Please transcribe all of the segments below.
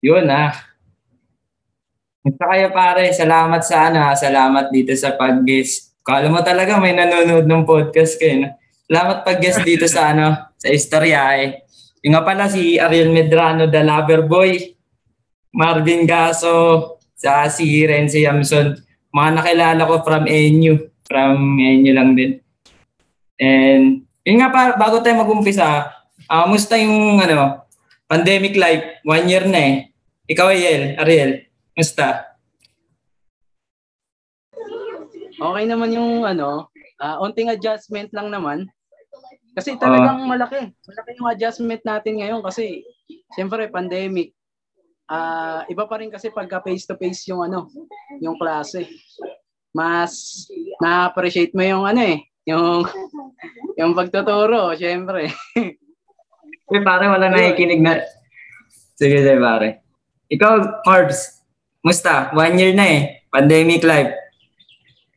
Yun ah. Ito kayo pare, salamat sa ano, ah. salamat dito sa pag-guest. Kala mo talaga may nanonood ng podcast kayo. No? Salamat pag-guest dito sa ano, sa istorya eh. Yung nga pala si Ariel Medrano, The Lover Boy, Marvin Gaso, sa si Renzi Yamson. Mga nakilala ko from NU, from NU lang din. And yun nga pa, bago tayo mag-umpisa, uh, musta yung ano, pandemic life? One year na eh. Ikaw, Ariel, Ariel, musta? Okay naman yung ano, uh, onting adjustment lang naman. Kasi talagang uh, malaki. Malaki yung adjustment natin ngayon kasi siyempre pandemic. Uh, iba pa rin kasi pagka face to face yung ano, yung klase. Mas na-appreciate mo yung ano eh, yung yung pagtuturo, syempre. Uy, pare, wala nakikinig na. Sige, sige, pare. Ikaw, Corbs, musta? One year na eh. Pandemic life.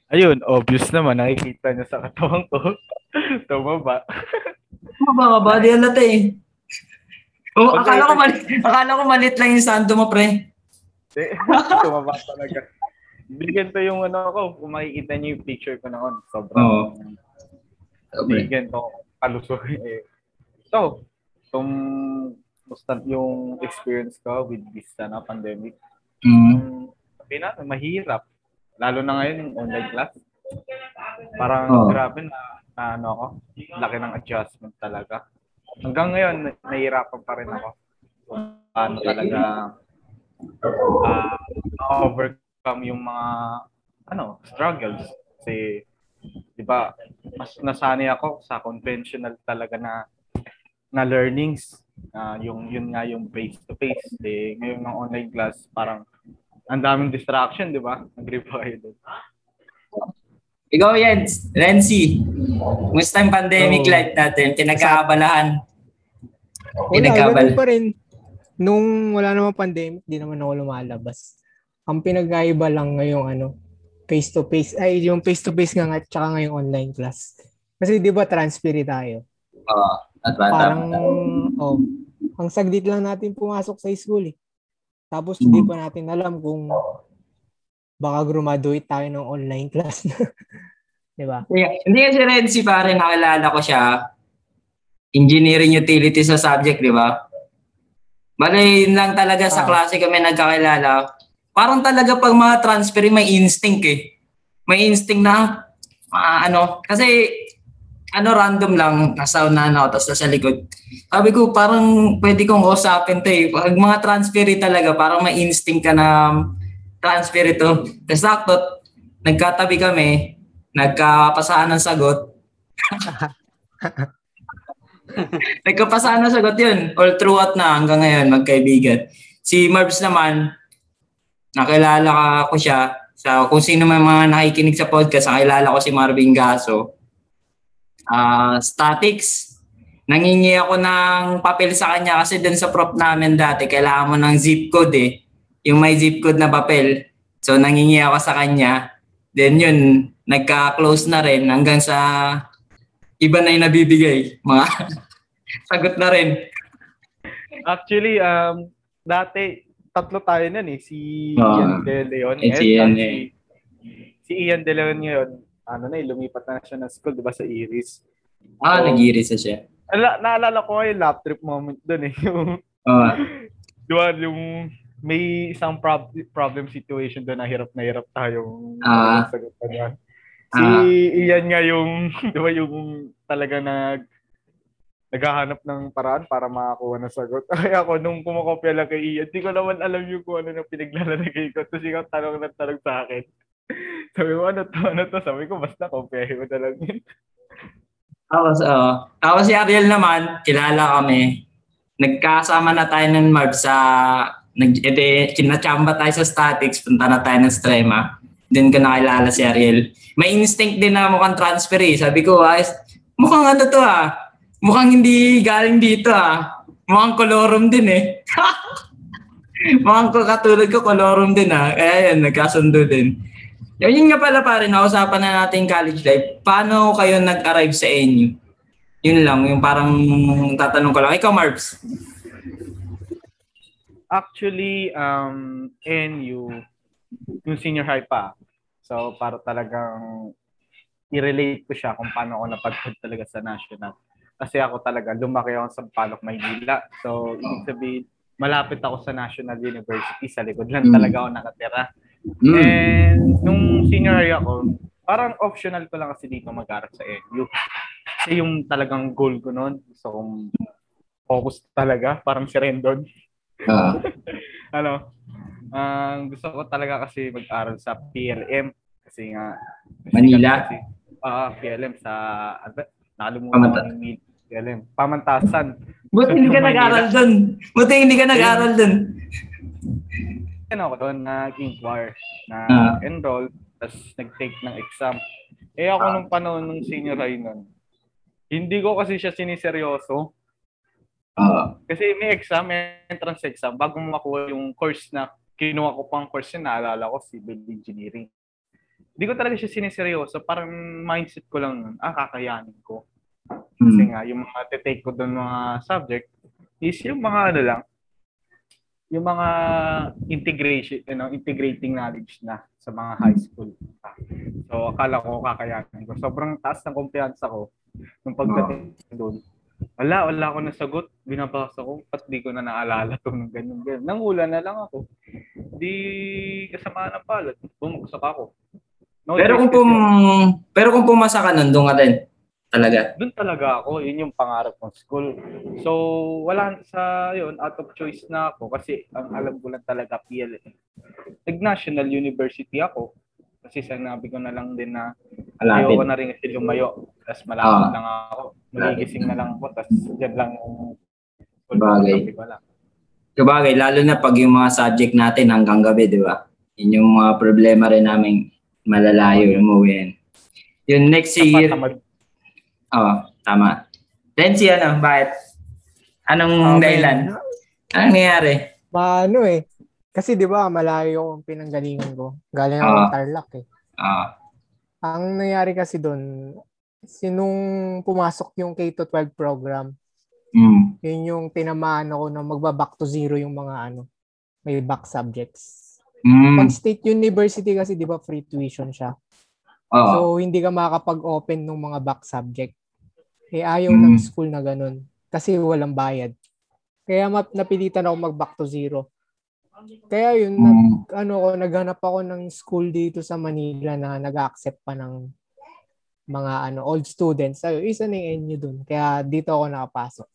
Ayun, obvious naman. Nakikita niyo sa katawan ko. Tumaba. Tumaba ka ba? Di eh. Oh, okay, akala ko malit, akala ko malit lang yung sando mo, pre. Tumaba talaga. Bigyan to yung ano ko, kung makikita niyo yung picture ko noon. Sobrang oh. Okay. Bigyan ko kalusog. Eh. So, itong musta yung experience ko with this sana pandemic. Mm. Sabi na, mahirap. Lalo na ngayon yung online class. Parang oh. grabe na, na ano ako, laki ng adjustment talaga. Hanggang ngayon, nahihirapan pa rin ako. Paano talaga uh, overcome yung mga ano, struggles. Kasi 'di ba? Mas nasanay ako sa conventional talaga na na learnings. Uh, yung yun nga yung face to face. Eh, ngayon ng online class parang ang daming distraction, 'di ba? Agree ba kayo doon? Ikaw, Jens, Renzi, kumusta yung pandemic oh. life natin? Pinagkaabalahan. Pinagkaabal. Wala, pa rin. Nung wala namang pandemic, di naman ako lumalabas. Ang pinagkaiba lang ngayong ano, face to face ay yung face to face nga at saka ngayong online class. Kasi 'di ba transfer tayo? Oo. Uh, Parang oh, ang saglit lang natin pumasok sa school eh. Tapos hindi hmm. pa natin alam kung baka graduate tayo ng online class na. 'Di ba? Yeah. Hindi kasi rin si pare nakilala ko siya. Engineering utility sa subject, di ba? Bale, lang talaga sa ah. klase kami nagkakilala parang talaga pag mga transfer, may instinct eh. May instinct na, uh, ano, kasi ano random lang, nasa unahan ako, tapos nasa likod. Sabi ko, parang pwede kong usapin to eh. Pag mga transfer talaga, parang may instinct ka na transfer ito. Tapos sakto, nagkatabi kami, nagkapasaan ng sagot. nagkapasaan ng sagot yun. All throughout na hanggang ngayon, magkaibigan. Si Marbs naman, nakilala ko siya. So, kung sino may mga nakikinig sa podcast, nakilala ko si Marvin Gaso. Uh, statics, nangingi ako ng papel sa kanya kasi dun sa prop namin dati, kailangan mo ng zip code eh. Yung may zip code na papel. So, nangingi ako sa kanya. Then yun, nagka-close na rin hanggang sa iba na yung nabibigay. Mga sagot na rin. Actually, um, dati, tatlo tayo nun eh. Si uh, Ian De Leon. Eh, si Ian eh. Si, Ian De Leon ngayon, ano na eh, lumipat na siya ng school, di ba, sa Iris. Ah, so, nag-Iris na siya. Ala, naalala ko yung lap trip moment doon eh. Yung, uh, di ba, yung may isang prob- problem situation doon na hirap na hirap tayong uh, sagot pa Si uh, Ian nga yung, di ba, yung talaga nag naghahanap ng paraan para makakuha ng sagot. Kaya ako, nung kumakopya lang kay Ian, di ko naman alam yung kung ano na pinaglalagay ko. Tapos ikaw tanong na tanong sa akin. Sabi ko, ano to, ano to? Sabi ko, basta kopyahin mo na lang yun. Tapos, uh, tapos si Ariel naman, kilala kami. Nagkasama na tayo ng Marv sa, nag, ete, kinachamba tayo sa statics, punta na tayo ng Strema. Doon ko nakilala si Ariel. May instinct din na mukhang transfer eh. Sabi ko, ay, mukhang ano to ah Mukhang hindi galing dito ah. Mukhang kolorum din eh. Mukhang katulad ko kolorum din ah. Kaya yan, nagkasundo din. Yun, yun nga pala pare, nausapan na natin college life. Paano kayo nag-arrive sa NU? Yun lang, yung parang tatanong ko lang. Ikaw, Marbs. Actually, um, NU, yung senior high pa. So, para talagang i-relate ko siya kung paano ako napagpad talaga sa national. Kasi ako talaga, lumaki ako sa Palok, Maynila. So, ibig sabihin, malapit ako sa National University. Sa likod lang mm. talaga ako nakatira. Mm. And nung senior high ako, parang optional ko lang kasi dito mag-aral sa NU. Kasi yung talagang goal ko noon, gusto kong focus talaga, parang si Rendon. Uh. ano, uh, gusto ko talaga kasi mag-aral sa PLM. Kasi nga, Manila? Kasi, uh, PLM sa, ano nakalimutan ko yung PLM. Pamantasan. Buti hindi ka nag-aral doon. Buti hindi ka nag-aral doon. Ano ako doon, nag-inquire, na uh. enroll, tapos nag-take ng exam. Eh ako uh. nung panahon nung senior high nun, hindi ko kasi siya siniseryoso. Uh. Kasi may exam, may entrance exam, bago mo makuha yung course na kinuha ko pang course na naalala ko, civil engineering hindi ko talaga siya siniseryoso. Parang mindset ko lang nun, ah, kakayanin ko. Kasi hmm. nga, yung mga te-take ko doon mga subject is yung mga ano lang, yung mga integration, you know, integrating knowledge na sa mga high school. So, akala ko kakayanin ko. Sobrang taas ng kumpiyansa ko nung pagdating doon. Wala, wala ako nasagot. Binabasa ko. At di ko na naalala to ng ganyan, ganyan. Nangula na lang ako. Di kasama ng palad. Bumagsak ako. No, pero kung pum pero kung pumasa ka nun, doon ka din. Talaga. Doon talaga ako, yun yung pangarap kong school. So, wala sa yun, out of choice na ako kasi ang alam ko lang talaga PLN. Nag-National University ako kasi sinabi ko na lang din na ayoko na rin kasi lumayo. Tapos malapit ah. lang ako. Magigising na lang ako. Tapos dyan lang Bagay. Kabagay, lalo na pag yung mga subject natin hanggang gabi, di ba? Yun yung mga problema rin namin malalayo oh, umuwi. Yung next year, Oo, tama. Then si ano, bakit? Anong okay. dahilan? Anong nangyayari? Paano eh. Kasi di ba malayo ang pinanggalingan ko. Galing ako oh. Tarlac eh. Oo. Ang nangyari kasi doon, sinung pumasok yung K-12 program, mm. yun yung tinamaan ako na magba-back to zero yung mga ano, may back subjects. Mm. Pag state university kasi, di ba, free tuition siya. Uh-huh. So, hindi ka makakapag-open ng mga back subject. Eh, ayaw mm. ng school na ganun. Kasi walang bayad. Kaya map, napilitan ako mag-back to zero. Kaya yun, mm. nag, ano ko, naghanap ako ng school dito sa Manila na nag-accept pa ng mga ano old students. Ay, isa na yung NU dun. Kaya dito ako nakapasok.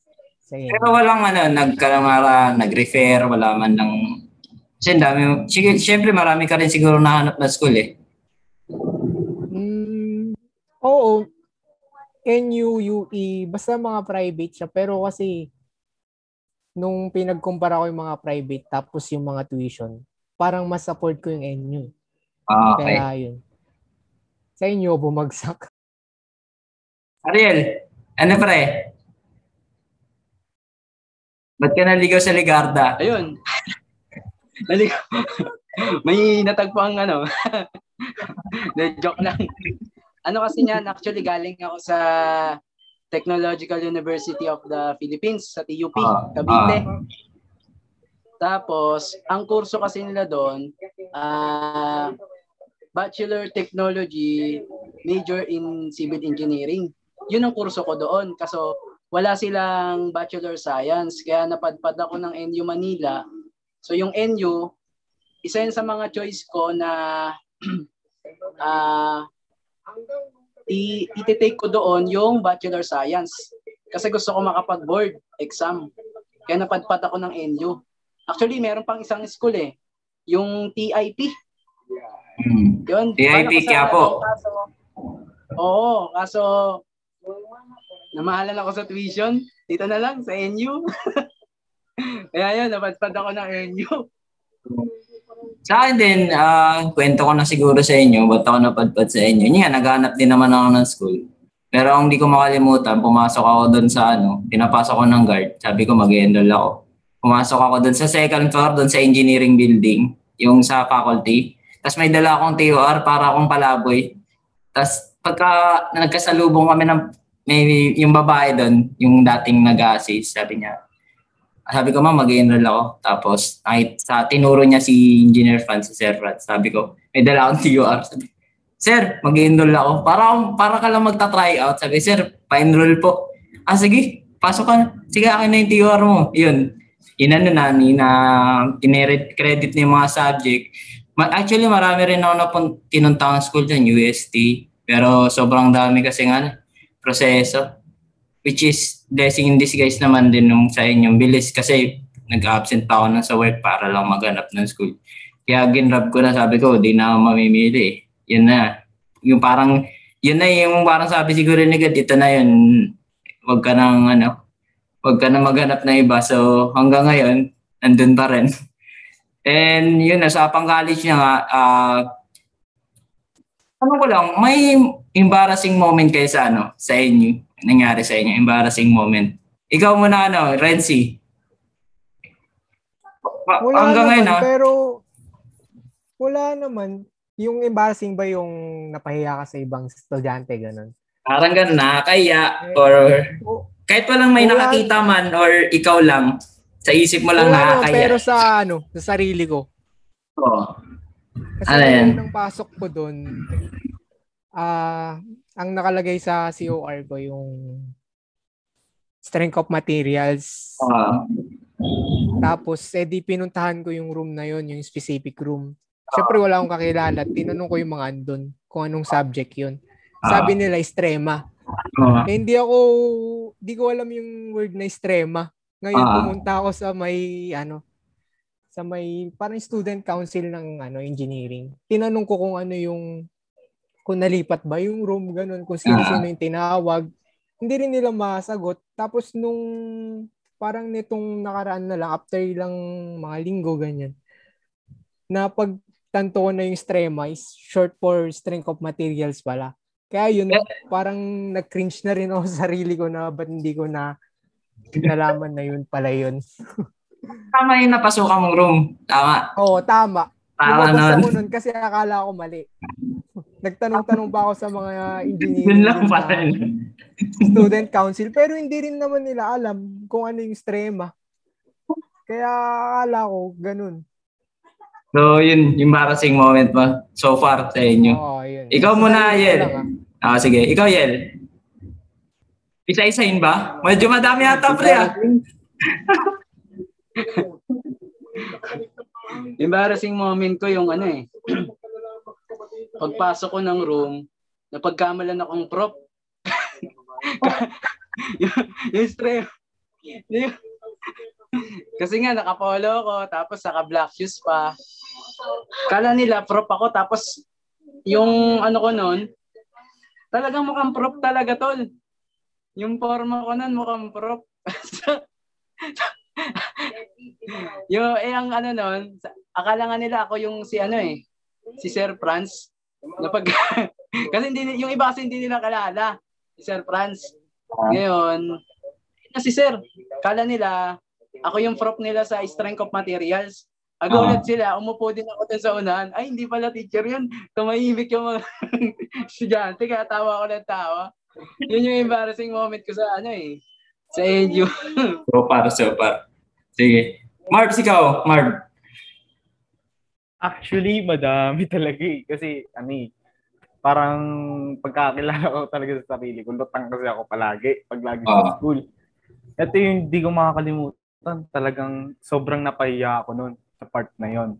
Sa Pero walang ano, nagkalamara, nag-refer, wala man lang kasi dami, sige, syempre marami ka rin siguro nahanap na school eh. Mm, oo. NUUE, basta mga private siya. Pero kasi, nung pinagkumpara ko yung mga private tapos yung mga tuition, parang mas support ko yung NU. Ah, okay. Kaya yun. Sa inyo, bumagsak. Ariel, ano pre? Ba't ka naligaw sa Ligarda? Ayun. naligaw. May natagpuan ano. De, joke lang. Ano kasi niyan, actually galing ako sa Technological University of the Philippines sa TUP, uh, Cavite. Uh. Tapos, ang kurso kasi nila doon, uh, Bachelor Technology, Major in Civil Engineering. Yun ang kurso ko doon. Kaso, wala silang Bachelor Science. Kaya napadpad ako ng NU Manila. So, yung NU, isa yun sa mga choice ko na uh, i- iti-take ko doon yung Bachelor Science. Kasi gusto ko makapag-board exam. Kaya napadpad ako ng NU. Actually, meron pang isang school eh. Yung TIP. Hmm. Yun. TIP kaya po. Kaso, oo, kaso namahalan ako sa tuition. Dito na lang sa NU. kaya yun, napadpad ako ng NU. Sa akin din, uh, kwento ko na siguro sa inyo, ba't ako napadpad sa inyo. Nga, naghanap din naman ako ng school. Pero ang hindi ko makalimutan, pumasok ako doon sa ano, pinapasok ko ng guard. Sabi ko mag-enroll ako. Pumasok ako doon sa second floor, doon sa engineering building, yung sa faculty. Tapos may dala akong TOR para akong palaboy. Tapos pagka nagkasalubong kami ng may yung babae doon, yung dating nag-assist, sabi niya, Sabi ko, ma, mag-enroll ako. Tapos, kahit sa tinuro niya si Engineer Francis Sir Franz, sabi ko, may dala akong TUR. Sabi, Sir, mag-enroll ako. Para, para ka lang magta-try out. Sabi, Sir, pa-enroll po. Ah, sige, pasok ka. Sige, akin na yung TUR mo. Yun. Inano na, na credit na yung mga subject. Actually, marami rin ako na tinuntang school dyan, UST. Pero sobrang dami kasi nga, proseso which is blessing in disguise naman din nung sa inyong bilis kasi nag-absent pa ako nang sa work para lang maghanap ng school. Kaya ginrab ko na sabi ko, di na ako mamimili. Yun na. Yung parang, yun na yung parang sabi siguro ni God, ito na yun. Huwag ka nang ano, huwag ka na maghanap na iba. So hanggang ngayon, nandun pa rin. And yun na, sa pang college na nga, uh, ano ko lang, may embarrassing moment kayo sa ano, sa inyo nangyari sa inyo? Embarrassing moment. Ikaw muna ano, Renzi. Wala Hanggang naman, ngayon, ha? pero wala naman. Yung embarrassing ba yung napahiya ka sa ibang estudyante, ganun? Parang ganun, nakakaya or kahit walang may wala, nakakita man or ikaw lang, sa isip mo lang wala nakakaya. pero sa ano, sa sarili ko. Oo. Kasi ano yan? nang pasok ko doon, ah, uh, ang nakalagay sa COR ko yung strength of materials. Uh, Tapos, edi eh, pinuntahan ko yung room na yon yung specific room. Siyempre, wala akong kakilala. Tinanong ko yung mga andun kung anong subject yun. Sabi nila, estrema. Uh, eh, hindi ako, di ko alam yung word na estrema. Ngayon, uh, pumunta ako sa may, ano, sa may, parang student council ng, ano, engineering. Tinanong ko kung ano yung kung nalipat ba yung room, ganun, kung sino-sino yung tinawag. Hindi rin nila masagot. Tapos nung parang nitong nakaraan na lang, after lang mga linggo, ganyan, na pagtanto ko na yung strema is short for strength of materials pala. Kaya yun, parang nag-cringe na rin ako sa sarili ko na ba't hindi ko na nalaman na yun pala yun. tama yung napasukan mong room. Tama. Oo, tama. Tama nun. ako nun kasi akala ko mali. Nagtanong-tanong pa ako sa mga engineering lang pala. student council pero hindi rin naman nila alam kung ano yung strema. Kaya akala ko ganun. So, yun, yung embarrassing moment mo so far sa inyo. Oo, yun. Ikaw Isa muna, Yel. Ah. ah, sige. Ikaw, Yel. Isa-isahin ba? Medyo madami ata, pre, ah. embarrassing moment ko yung ano eh pagpasok ko ng room, napagkamalan akong prop. yung, yung kasi nga nakapolo ko tapos saka black shoes pa. Kala nila prop ako tapos yung ano ko noon talagang mukhang prop talaga tol. Yung forma ko noon mukhang prop. yung eh ang ano noon, akala nga nila ako yung si ano eh, si Sir Franz. Napag kasi hindi yung iba kasi hindi nila kalala si Sir Franz. Ngayon, na si Sir, kala nila ako yung prop nila sa strength of materials. Agulat uh sila, umupo din ako dun sa unahan. Ay, hindi pala teacher yun. Tumahimik yung mga estudyante, kaya tawa ako ng tawa. Yun yung embarrassing moment ko sa ano eh. Sa edu. so far, so far. Sige. Marv, ikaw. Marv. Actually, madami talaga eh. Kasi, ano eh, parang pagkakilala ko talaga sa sarili ko, lutang kasi ako palagi pag lagi uh. sa ah. school. Ito yung hindi ko makakalimutan. Talagang sobrang napahiya ako noon sa part na yon.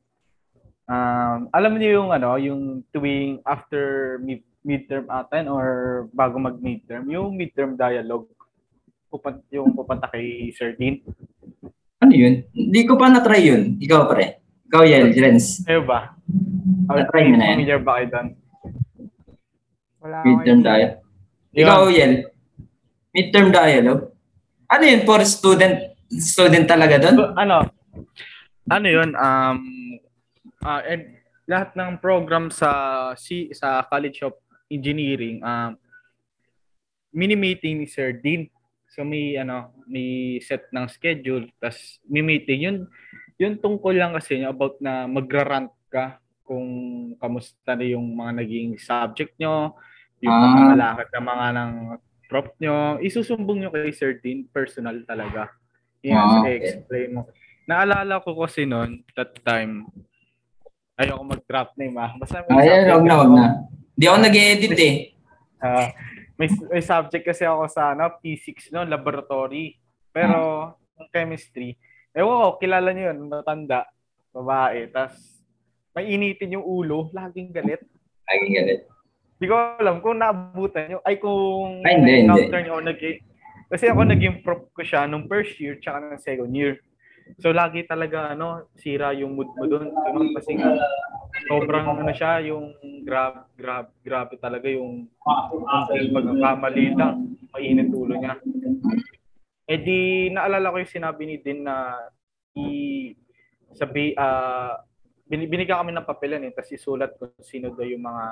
Um, alam niyo yung ano, yung tuwing after mid midterm atin or bago mag midterm, yung midterm dialogue pupunta yung pupunta kay Sir Dean. Ano yun? Hindi ko pa na-try yun. Ikaw pa rin. Ikaw, Yel, Jens. Ayaw ba? Na-try mo na yan. Familiar ba kayo doon? Wala Midterm diet. Ikaw, Yel. Midterm dialogue. Ano yun for student student talaga doon? So, ano? Ano yun? Um, uh, and lahat ng program sa si sa College of Engineering um mini meeting ni Sir Dean. So may ano, may set ng schedule, tas may meeting yun yun tungkol lang kasi about na magra-rant ka kung kamusta na yung mga naging subject nyo, yung ah. pagkakalakad ng mga ng prop nyo, isusumbong nyo kay Sir Dean, personal talaga. Yes, oh, okay. explain mo. Naalala ko kasi noon, that time, ayoko mag-drop name ah. Basta may Ay, wag na, wag na. Hindi ako nag-edit eh. Uh, may, may subject kasi ako sa ano, P6 no, laboratory. Pero, hmm. chemistry, ewan ko, kilala niyo yun, matanda, babae, tas may initin yung ulo, laging galit. Laging galit. Hindi ko alam kung naabutan nyo, ay kung ay, hindi, encounter nyo, nag kasi ako naging prop ko siya nung first year tsaka nung second year. So lagi talaga ano, sira yung mood mo doon. Diba? Kasi nga, sobrang ano siya, yung grab, grab, grabe talaga yung unting pagkakamali lang. Mainit ulo niya. Eh di, naalala ko yung sinabi ni Din na i sabi, uh, binigyan kami ng papelan eh, tapos isulat ko sino daw yung mga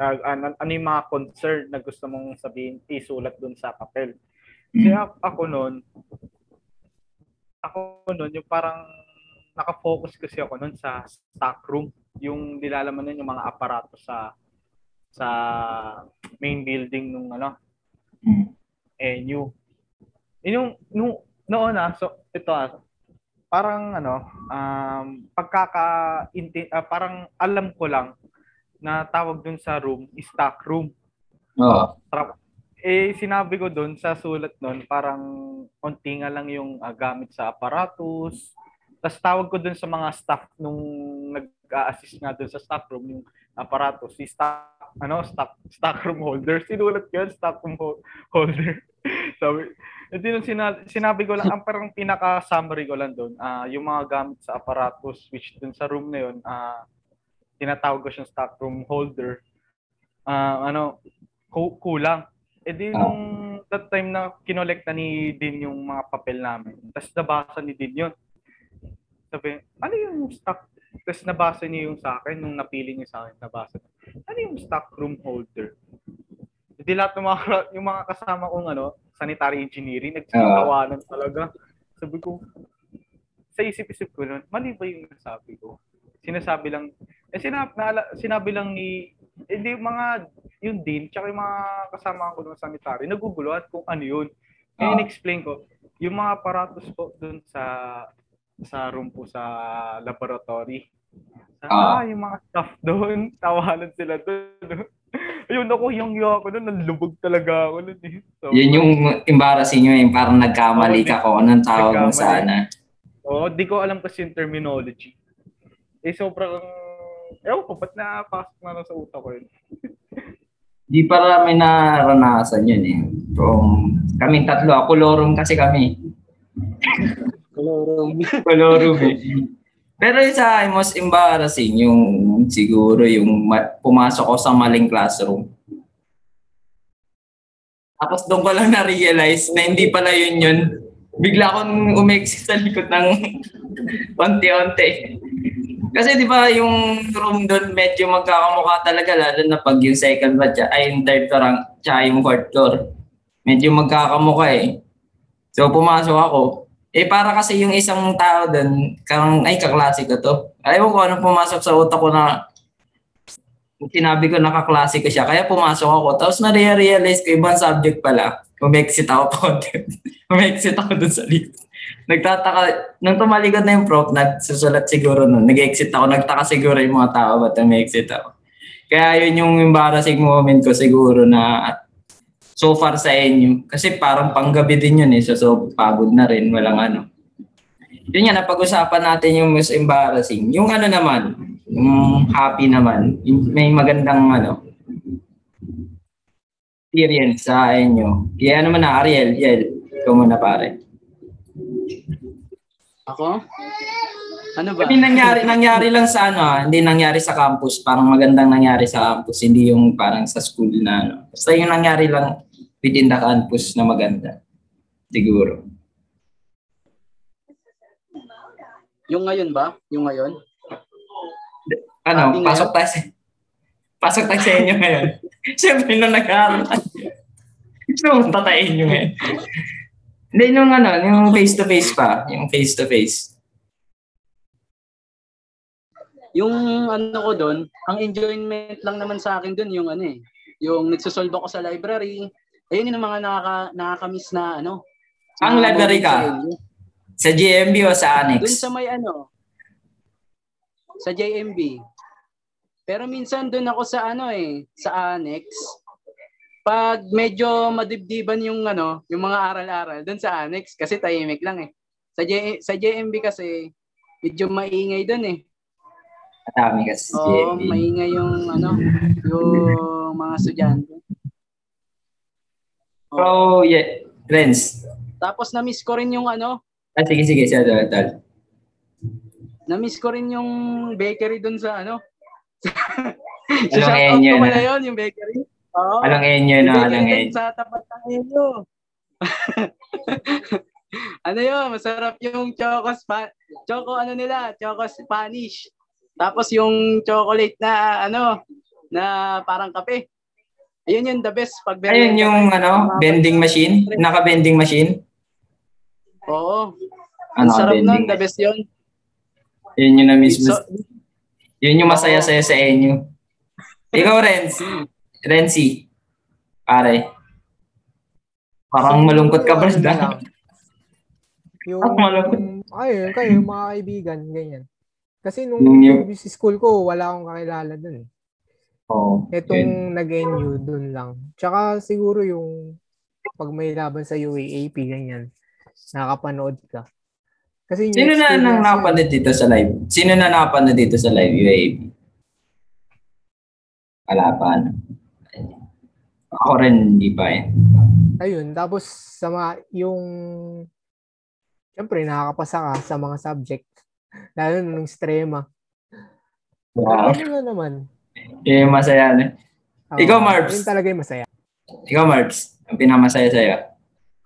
uh, ano, ano yung mga concern na gusto mong sabihin, isulat dun sa papel. Kasi mm. ako noon, ako noon, yung parang nakafocus kasi ako noon sa stock room, yung nilalaman nun yung mga aparato sa sa main building nung ano, mm. eh, new. Yung, nung, noon ah, so, ito ah, parang ano, um, pagkaka, uh, parang alam ko lang na tawag dun sa room, stock room. Oo. Oh. Eh, sinabi ko dun sa sulat nun, parang konti nga lang yung uh, gamit sa aparatus. Tapos tawag ko dun sa mga staff nung nag-assist nga dun sa stock room, yung aparatus, si stock, ano, stock, stock room holder. Sinulat ko yun, stock room holder. Sabi, hindi nung sinabi, sinabi ko lang, ang parang pinaka-summary ko lang doon, uh, yung mga gamit sa aparatus, which dun sa room na yun, uh, tinatawag ko siyang stock room holder, uh, ano, kulang. Eh di nung that time na kinolekta ni Din yung mga papel namin, tapos nabasa ni Din yun. Sabi, ano yung stock? Tapos nabasa niya yung sa akin, nung napili niya sa akin, nabasa. Ano yung stock room holder? Hindi lahat ng mga, yung mga kasama kong ano, sanitary engineering, nagsitawanan talaga. Sabi ko, sa isip-isip ko nun, mali ba yung nasabi ko? Sinasabi lang, eh sinabi, na, sinabi lang ni, hindi eh, mga, yung dean, tsaka yung mga kasama ko ng sanitary, naguguluhan kung ano yun. Uh, in-explain ko, yung mga aparatos po dun sa sa room po sa laboratory. Ah, uh, yung mga staff doon, tawanan sila doon. Ayun ako, yung yo ako noon, nalubog talaga ako noon eh. So, Yun yung embarrassing nyo, yung parang nagkamali ka ko, anong tawag mo sana. Oo, oh, di ko alam kasi yung terminology. Eh, sobrang Ewan ko, ba't napasok na lang sa utak ko yun? Di para may naranasan yun eh. From, kami tatlo, ako lorum kasi kami. Kolorum. Kolorum eh. Pero yung sa most embarrassing, yung siguro yung pumasok ko sa maling classroom. Tapos doon ko lang na-realize na hindi pala yun yun. Bigla akong umexit sa likod ng onti-onti. Kasi di ba yung room doon medyo magkakamukha talaga lalo na pag yung second batch ay yung third floor tsaka yung fourth floor. Medyo magkakamukha eh. So pumasok ako. Eh para kasi yung isang tao doon, kang ay kaklase ko to. Ayaw ko ano pumasok sa utak ko na sinabi ko nakaklase ko siya. Kaya pumasok ako. Tapos na-realize ko ibang subject pala. Umexit ako pa. Umexit ako doon sa list nagtataka, nung tumalikod na yung prof, nagsusulat siguro nun, nag-exit ako, nagtaka siguro yung mga tao ba't nag-exit ako. Kaya yun yung embarrassing moment ko siguro na so far sa inyo. Kasi parang panggabi din yun eh, so, so pagod na rin, walang ano. Yun yan, napag-usapan natin yung most embarrassing. Yung ano naman, yung happy naman, yung may magandang ano, experience sa inyo. Kaya naman na, Ariel, Yel, ikaw muna pare. Ako? Ano ba? Hindi nangyari, nangyari lang sa ano, ah, hindi nangyari sa campus. Parang magandang nangyari sa campus, hindi yung parang sa school na ano. Basta yung nangyari lang within the campus na maganda. Siguro. Yung ngayon ba? Yung ngayon? Ano, Happy pasok tayo sa, pasok tayo sa inyo ngayon. Siyempre, nung nag-aaral tayo. Mong tatayin nyo ngayon. Hindi, nung ano, yung face-to-face pa. Yung face-to-face. Yung ano ko doon, ang enjoyment lang naman sa akin doon yung ano eh, yung nagsosolve ako sa library. Ayun yung mga nakaka, nakakamiss na ano, Ang library ka? Sa JMB o sa Annex? Doon sa may ano, sa JMB. Pero minsan doon ako sa ano eh, sa Annex. Pag medyo madibdiban yung ano, yung mga aral-aral doon sa Annex kasi tahimik lang eh. Sa J, sa JMB kasi medyo maingay doon eh. Matami kasi sa Oo, JMB. maingay yung ano, yung mga estudyante. So, yeah. Friends. Tapos na-miss ko rin yung ano, Ah, sige, sige. Sige, tol, tol. na-miss ko rin yung bakery doon sa ano. Anong sa shoutout enyo ko na? pala yun, yung bakery. Oo. Anong enyo na? Anong enyo? sa tapat ng enyo. ano yun, masarap yung choco spa, choco ano nila, choco Spanish. Tapos yung chocolate na ano, na parang kape. Ayun yun, the best. Pag Ayun yung ano, vending machine? Naka-vending machine? Oo. Ano, Ang sarap nun, the best yun. Yun yung na-miss mo. So, Yun yung masaya-saya sa inyo. Ikaw, Renz. Renzi. Pare. Parang malungkot ka, Yung Brad. lang, Yung, Ako malungkot. ayun, kayo, mga kaibigan, ganyan. Kasi nung Yung new- sa school ko, wala akong kakilala dun. Eh. Oo. Etong nag-NU dun lang. Tsaka siguro yung pag may laban sa UAAP, ganyan, nakakapanood ka. Kasi yung Sino na nang napanood dito sa live? Sino na napanood dito sa live UAB? Wala pa. Ano? Ako rin, hindi pa eh. Ayun, tapos sa mga, yung, syempre, nakakapasa ka sa mga subject. Lalo nung strema. Wow. Ano na naman. Yung masaya. No? Oo, Ikaw, Marbs. Yun talaga yung masaya. Ikaw, Marbs. Ang pinamasaya sa'yo.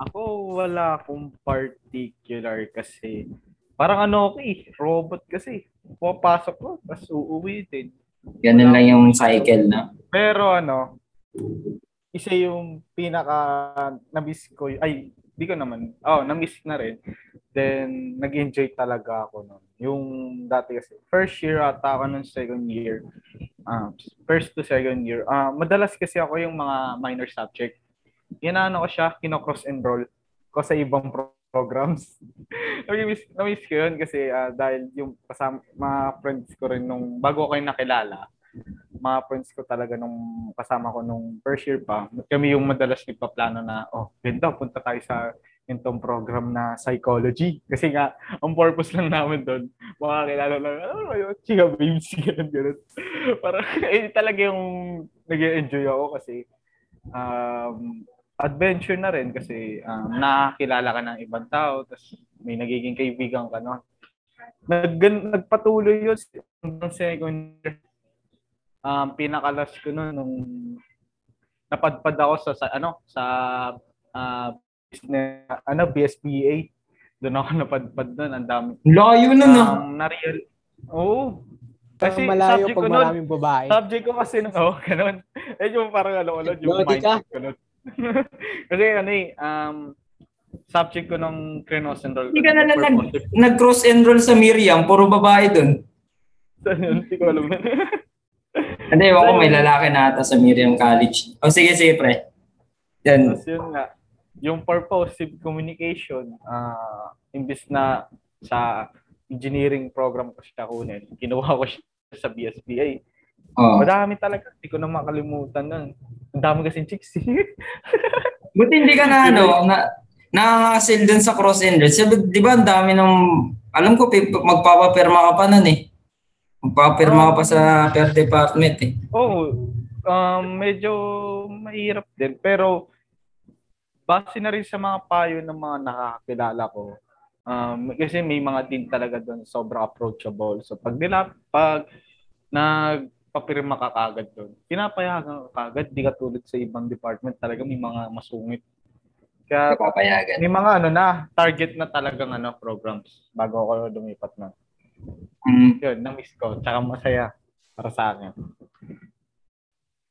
Ako wala akong particular kasi parang ano ako eh, robot kasi. Pupasok ko, tapos uuwi din. Ganun lang yung cycle na. Pero ano, isa yung pinaka na-miss ko, ay, di ko naman, oh, na-miss na rin. Then, nag-enjoy talaga ako nun. Yung dati kasi, first year ata ako nung second year. ah, first to second year. ah madalas kasi ako yung mga minor subject. Inaano ko siya, kino-cross enroll ko sa ibang pro- programs. na-miss, na-miss ko yun kasi ah, dahil yung kasama, mga friends ko rin nung bago ko yung nakilala, mga friends ko talaga nung kasama ko nung first year pa, kami yung madalas nagpaplano na, oh, ganda, punta tayo sa itong program na psychology. Kasi nga, ang purpose lang namin doon, makakilala lang, oh, chika babes, ganun, ganun. Parang, eh, talaga yung nag enjoy ako kasi, um, adventure na rin kasi um, nakakilala ka ng ibang tao, tapos may nagiging kaibigan ka, no? Nag, nagpatuloy yun hanggang second year um, pinakalas ko noon nung napadpad ako sa, sa ano sa uh, business ano BSBA doon ako napadpad doon ang dami Layo na no. um, na real oo kasi Kasi malayo subject pag ko nun, maraming babae. subject ko kasi nung oh ganun eh yung parang ano ano yung ka? mindset ko nun kasi ano eh um subject ko nung Krenos enroll Hindi ka na nag, nag-cross enroll sa Miriam, puro babae dun. hindi ko alam Hindi, ewan ko may lalaki na ata sa Miriam College. O sige, sige pre. Yan. Tapos yun nga, yung purposive communication, ah imbis na sa engineering program ko siya kunin, kinuha ko siya sa BSBA. Oh. Madami talaga, hindi ko na makalimutan nun. Ang dami kasing chicks. Buti hindi ka na ano, na nakakasil dun sa cross enroll. Sabi, di ba ang dami ng, alam ko, pi- magpapapirma ka pa nun eh. Magpapirma ka pa sa per department eh. Oo, um, medyo mahirap din. Pero, base na rin sa mga payo ng mga nakakilala ko, um, kasi may mga din talaga doon sobrang approachable. So, pag nila, pag nagpapirma ka kagad doon, pinapayagan ka kagad, di ka tulad sa ibang department talaga may mga masungit. Kaya Papayagan. may mga ano na, target na talagang ano, programs bago ako lumipat na. Mm. Yun, na-miss ko. Tsaka masaya para sa akin.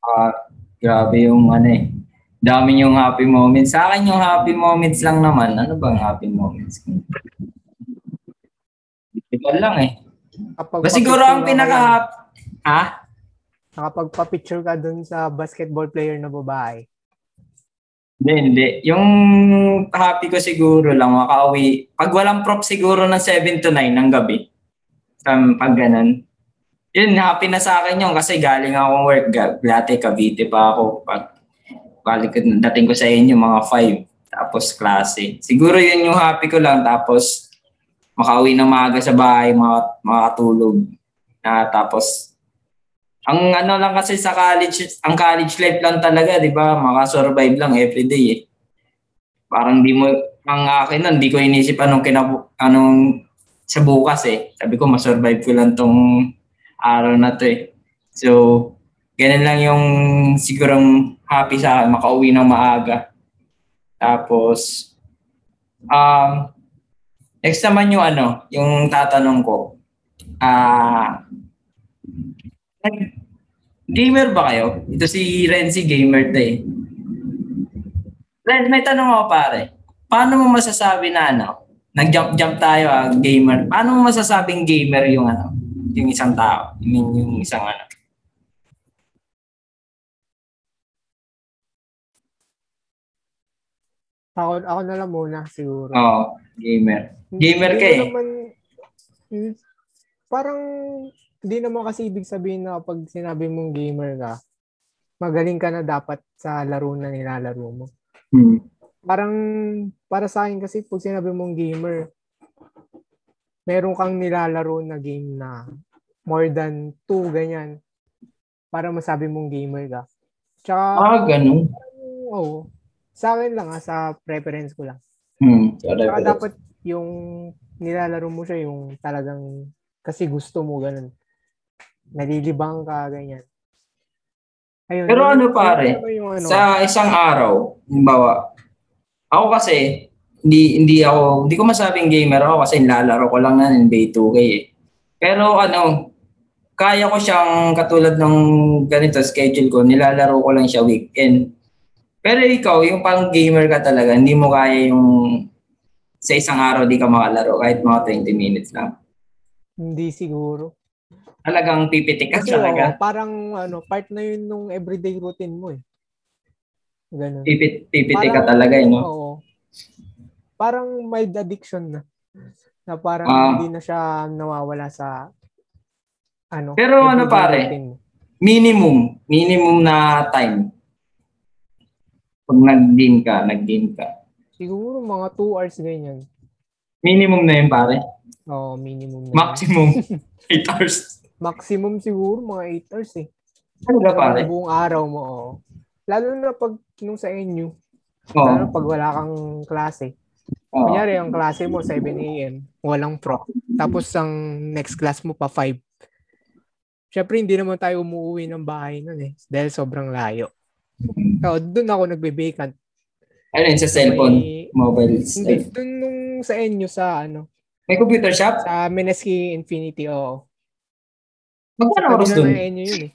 Ah, grabe yung ano eh. Dami yung happy moments. Sa akin yung happy moments lang naman. Ano bang happy moments? Ito lang eh. Kapag Ba siguro ang pinaka Ha? Nakapagpa-picture ka dun sa basketball player na babae. Hindi, hindi. Yung happy ko siguro lang, makauwi. Pag walang prop siguro ng 7 to 9 ng gabi. Um, pag ganun. Yun, happy na sa akin yun kasi galing akong work. Dati Cavite pa ako. Pag balik dating ko sa inyo, mga 5. Tapos klase. Siguro yun yung happy ko lang. Tapos makauwi ng maaga sa bahay, makatulog. Na, tapos ang ano lang kasi sa college, ang college life lang talaga, 'di ba? Maka-survive lang every day eh. Parang di mo ang akin nun, di ko inisip anong kinabu anong sa bukas eh. Sabi ko, ma-survive ko lang tong araw na to eh. So, ganun lang yung sigurong happy sa akin, makauwi ng maaga. Tapos, um, next naman yung ano, yung tatanong ko. Ah, uh, Gamer ba kayo? Ito si Renzi gamer to eh. Ren, may tanong ako pare. Paano mo masasabi na ano? Nag-jump-jump tayo ah, gamer. Paano mo masasabing gamer yung ano? Yung isang tao? I mean, yung isang ano? Ako, ako na lang muna siguro. Oo, oh, gamer. Gamer ka eh. Naman, hmm, parang hindi naman kasi ibig sabihin na pag sinabi mong gamer ka, magaling ka na dapat sa laro na nilalaro mo. Hmm. Parang, para sa akin kasi pag sinabi mong gamer, meron kang nilalaro na game na more than two, ganyan, para masabi mong gamer ka. Tsaka, ah, ganun? Oo. Oh, sa akin lang, ha, ah, sa preference ko lang. Hmm. Tsaka dapat yung nilalaro mo siya yung talagang kasi gusto mo ganun nalilibang ka, ganyan. Ayun, Pero ano pare, yung, ano, sa isang araw, halimbawa, ako kasi, hindi hindi ako, hindi ko masabing gamer ako kasi nilalaro ko lang na NBA 2K eh. Pero ano, kaya ko siyang katulad ng ganito schedule ko, nilalaro ko lang siya weekend. Pero ikaw, yung pang gamer ka talaga, hindi mo kaya yung sa isang araw di ka makalaro kahit mga 20 minutes lang. Hindi siguro. Talagang pipitik ka Kasi, talaga. Oh, parang ano, part na yun nung everyday routine mo eh. Ganun. Pipit, pipitik ka talaga eh, no? Oo. Parang mild addiction na. Na parang uh, hindi na siya nawawala sa ano. Pero ano pare, minimum, minimum na time. Pag nag-game ka, nag-game ka. Siguro mga 2 hours ganyan. Minimum na yun pare? Oo, oh, minimum na Maximum 8 hours. Maximum siguro mga 8 hours eh. Ano ba pare? Buong araw mo, oh. Lalo na pag nung sa inyo. Oh. Lalo pag wala kang klase. Oh. Kunyari, yung klase mo 7 a.m. Walang pro. Tapos ang next class mo pa 5. Siyempre, hindi naman tayo umuwi ng bahay nun eh. Dahil sobrang layo. So, doon ako nagbe-vacant. Ano yun, sa cellphone? May, mobile? Hindi, doon nung sa inyo sa ano. May computer shop? Sa Mineski Infinity, oo. Magkano oras doon? Na yun eh.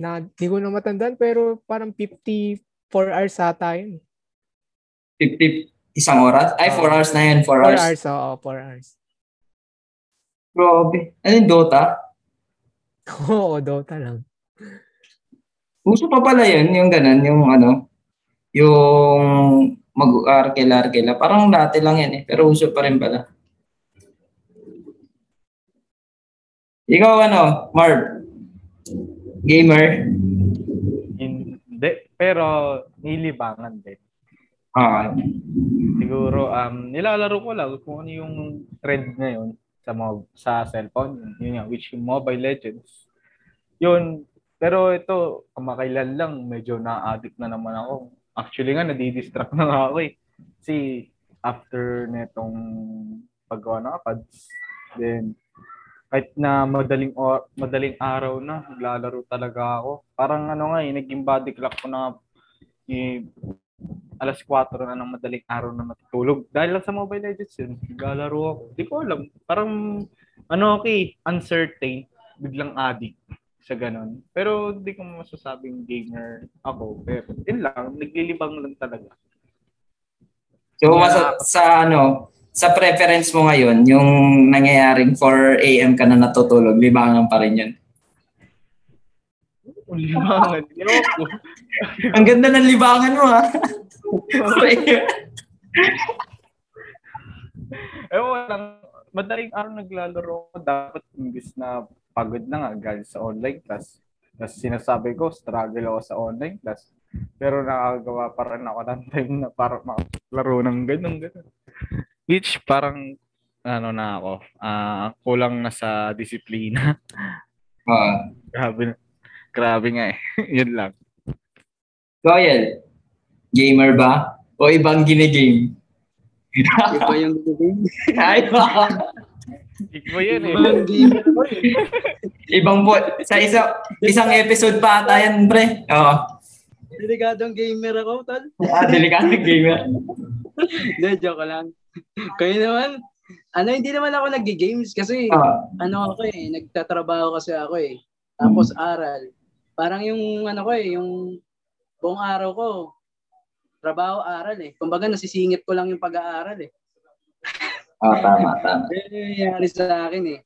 Na, di ko na matandaan, pero parang 54 hours ata yun. 50, isang oras? Ay, 4 uh, hours na yun, 4 hours. 4 hours, oo, 4 hours. Grabe. Ano yung Dota? Oo, Dota lang. Uso pa pala yun, yung ganun, yung ano, yung mag-arkela-arkela. Parang dati lang yan eh, pero uso pa rin pala. Ikaw ano, Marv? Gamer? Hindi, pero nilibangan din. Ah. Siguro, um, nilalaro ko lang kung ano yung trend ngayon sa mga, sa cellphone, yun nga, which yung Mobile Legends. Yun, pero ito, kamakailan lang, medyo na-addict na naman ako. Actually nga, nadidistract na nga ako eh. Kasi after netong paggawa ng APADS, then kahit na madaling or, madaling araw na naglalaro talaga ako. Parang ano nga eh, naging body clock ko na eh, alas 4 na ng madaling araw na matutulog. Dahil lang sa Mobile Legends yun, naglalaro ako. Hindi ko alam. Parang ano okay, uncertain, biglang addict sa ganun. Pero hindi ko masasabing gamer ako. Pero yun lang, naglilibang lang talaga. So, yeah. sa, sa ano, sa preference mo ngayon, yung nangyayaring 4 a.m. ka na natutulog, libangan pa rin yun? libangan. Ang ganda ng libangan mo, ha? Ewan lang, madaling araw naglalaro ko. Dapat imbis na pagod na nga galing sa online class. Tapos sinasabi ko, struggle ako sa online class. Pero nakagawa pa rin ako ng time na para makalaro ng ganun, ganun. Which parang, ano na ako, uh, kulang na sa disiplina. Uh, grabe, grabe nga eh. Yun lang. Royal, gamer ba? O ibang ginigame? Iba yung game. Ay, ba? Iba yan eh. Ibang game. Ibang po, sa isa, isang episode pa ata yan, pre. Oo. Delikadong gamer ako, tal. Ah, delikadong gamer. Hindi, joke lang. Kayo naman, ano, hindi naman ako nag-games kasi, Ah, ano ako eh, nagtatrabaho kasi ako eh. Tapos aral. Parang yung, ano ko eh, yung buong araw ko, trabaho, aral eh. Kumbaga, nasisingit ko lang yung pag-aaral eh. ah, tama, tama. Yan yung nangyayari sa akin eh.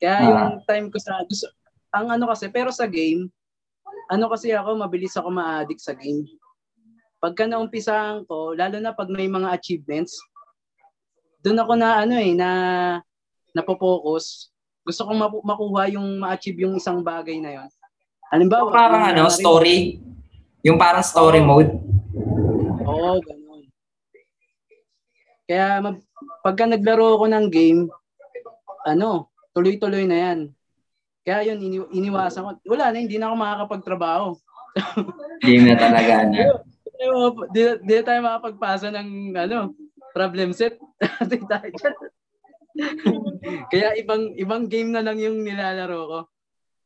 Kaya Ah. yung time ko sa, gusto, ang ano kasi, pero sa game, ano kasi ako, mabilis ako ma-addict sa game. Pagka naumpisahan ko, lalo na pag may mga achievements, doon ako na ano eh, na napopokus. Gusto kong mapu- makuha yung ma-achieve yung isang bagay na yon. Halimbawa, Parang ano, story. Yung parang story mode. Oo, ganun. Kaya mag, pagka naglaro ako ng game, ano, tuloy-tuloy na yan. Kaya yun, ini, iniwasan ko. Wala na, hindi na ako makakapagtrabaho. Game na talaga na. Di, di tayo makapagpasa ng ano, problem set. Di tayo dyan. Kaya ibang ibang game na lang yung nilalaro ko.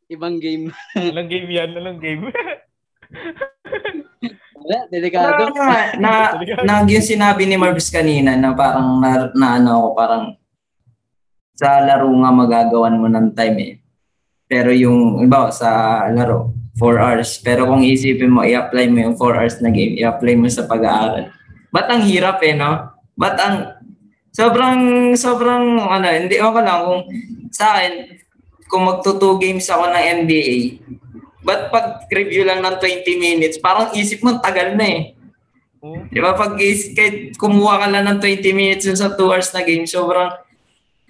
Ibang game. Anong game yan? Anong game? Wala, delikado. na, na, na, yung sinabi ni Marvis kanina na parang na, na ano ako, parang sa laro nga magagawan mo ng time eh. Pero yung, iba sa laro, 4 hours. Pero kung isipin mo, i-apply mo yung 4 hours na game, i-apply mo sa pag-aaral. Ba't ang hirap eh, no? Ba't ang, sobrang, sobrang, ano, hindi ako lang kung, sa akin, kung magto 2 games ako ng NBA, ba't pag review lang ng 20 minutes, parang isip mo, tagal na eh. Di ba? Pag is, kahit kumuha ka lang ng 20 minutes sa 2 hours na game, sobrang,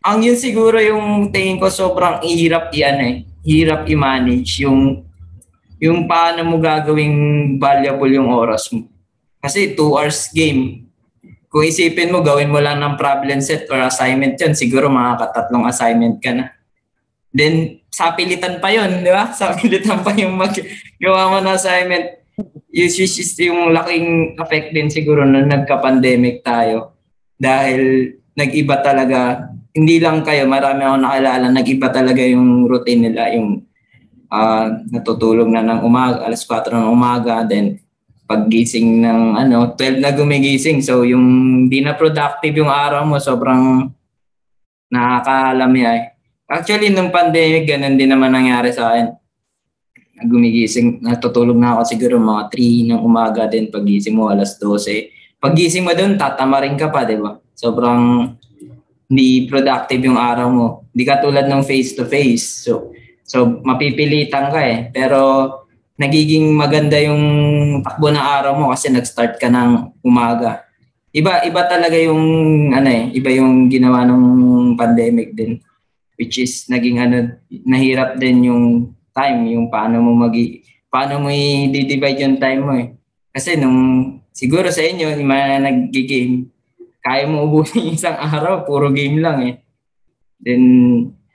ang yun siguro yung tingin ko sobrang hirap i-ano eh, hirap i-manage yung yung paano mo gagawing valuable yung oras mo. Kasi 2 hours game. Kung isipin mo, gawin mo lang ng problem set or assignment yun, siguro makakatatlong assignment ka na. Then, sa pilitan pa yun, di ba? Sa pilitan pa yung magawa mo ng assignment. Yung, yung laking effect din siguro na nagka-pandemic tayo. Dahil nag-iba talaga, hindi lang kayo, marami ako nakilala, nag-iba talaga yung routine nila, yung uh, natutulog na ng umaga, alas 4 ng umaga, then paggising ng ano, 12 na gumigising. So yung di na productive yung araw mo, sobrang nakakaalam eh. Actually, nung pandemic, ganun din naman nangyari sa akin. Gumigising, natutulog na ako siguro mga 3 ng umaga din pagising mo alas 12. Pagising mo doon, tatamarin ka pa, di ba? Sobrang hindi productive yung araw mo. Hindi ka tulad ng face-to-face. So, so mapipilitan ka eh. Pero nagiging maganda yung takbo ng araw mo kasi nag-start ka ng umaga. Iba iba talaga yung ano eh, iba yung ginawa ng pandemic din which is naging ano nahirap din yung time, yung paano mo magi paano mo i-divide yung time mo eh. Kasi nung siguro sa inyo, yung mga nag-game, kaya mo ubusin isang araw, puro game lang eh. Then,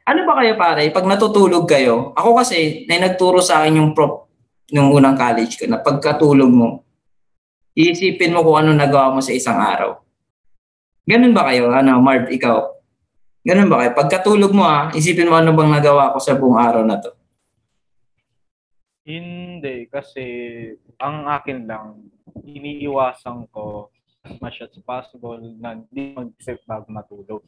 ano ba kayo pare, pag natutulog kayo, ako kasi, na nagturo sa akin yung prop nung unang college ko, na pagkatulog mo, iisipin mo kung ano nagawa mo sa isang araw. Ganun ba kayo? Ano, Marv, ikaw? Ganun ba kayo? Pagkatulog mo ha, isipin mo ano bang nagawa ko sa buong araw na to. Hindi, kasi ang akin lang, iniiwasan ko as much as possible na hindi mag-isip bago matulog.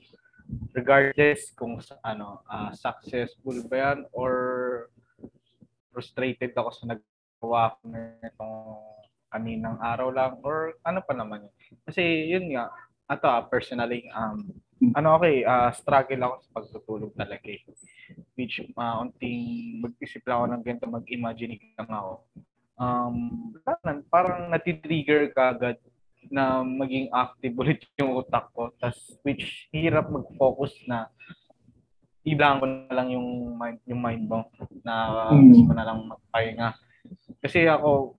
Regardless kung ano, uh, successful ba yan or frustrated ako sa nagawa ko nitong kaninang araw lang or ano pa naman yun. Kasi yun nga, ato ah, personally, um, ano okay, uh, struggle ako sa pagtutulog talaga eh. which uh, unting mag-isip lang ako ng ganito, mag-imagine lang ako. Um, parang natitrigger ka agad na maging active ulit yung utak ko. Tas, which hirap mag-focus na ibang ko na lang yung mind, yung mind mo na mm. gusto mo na lang magpahinga. Kasi ako,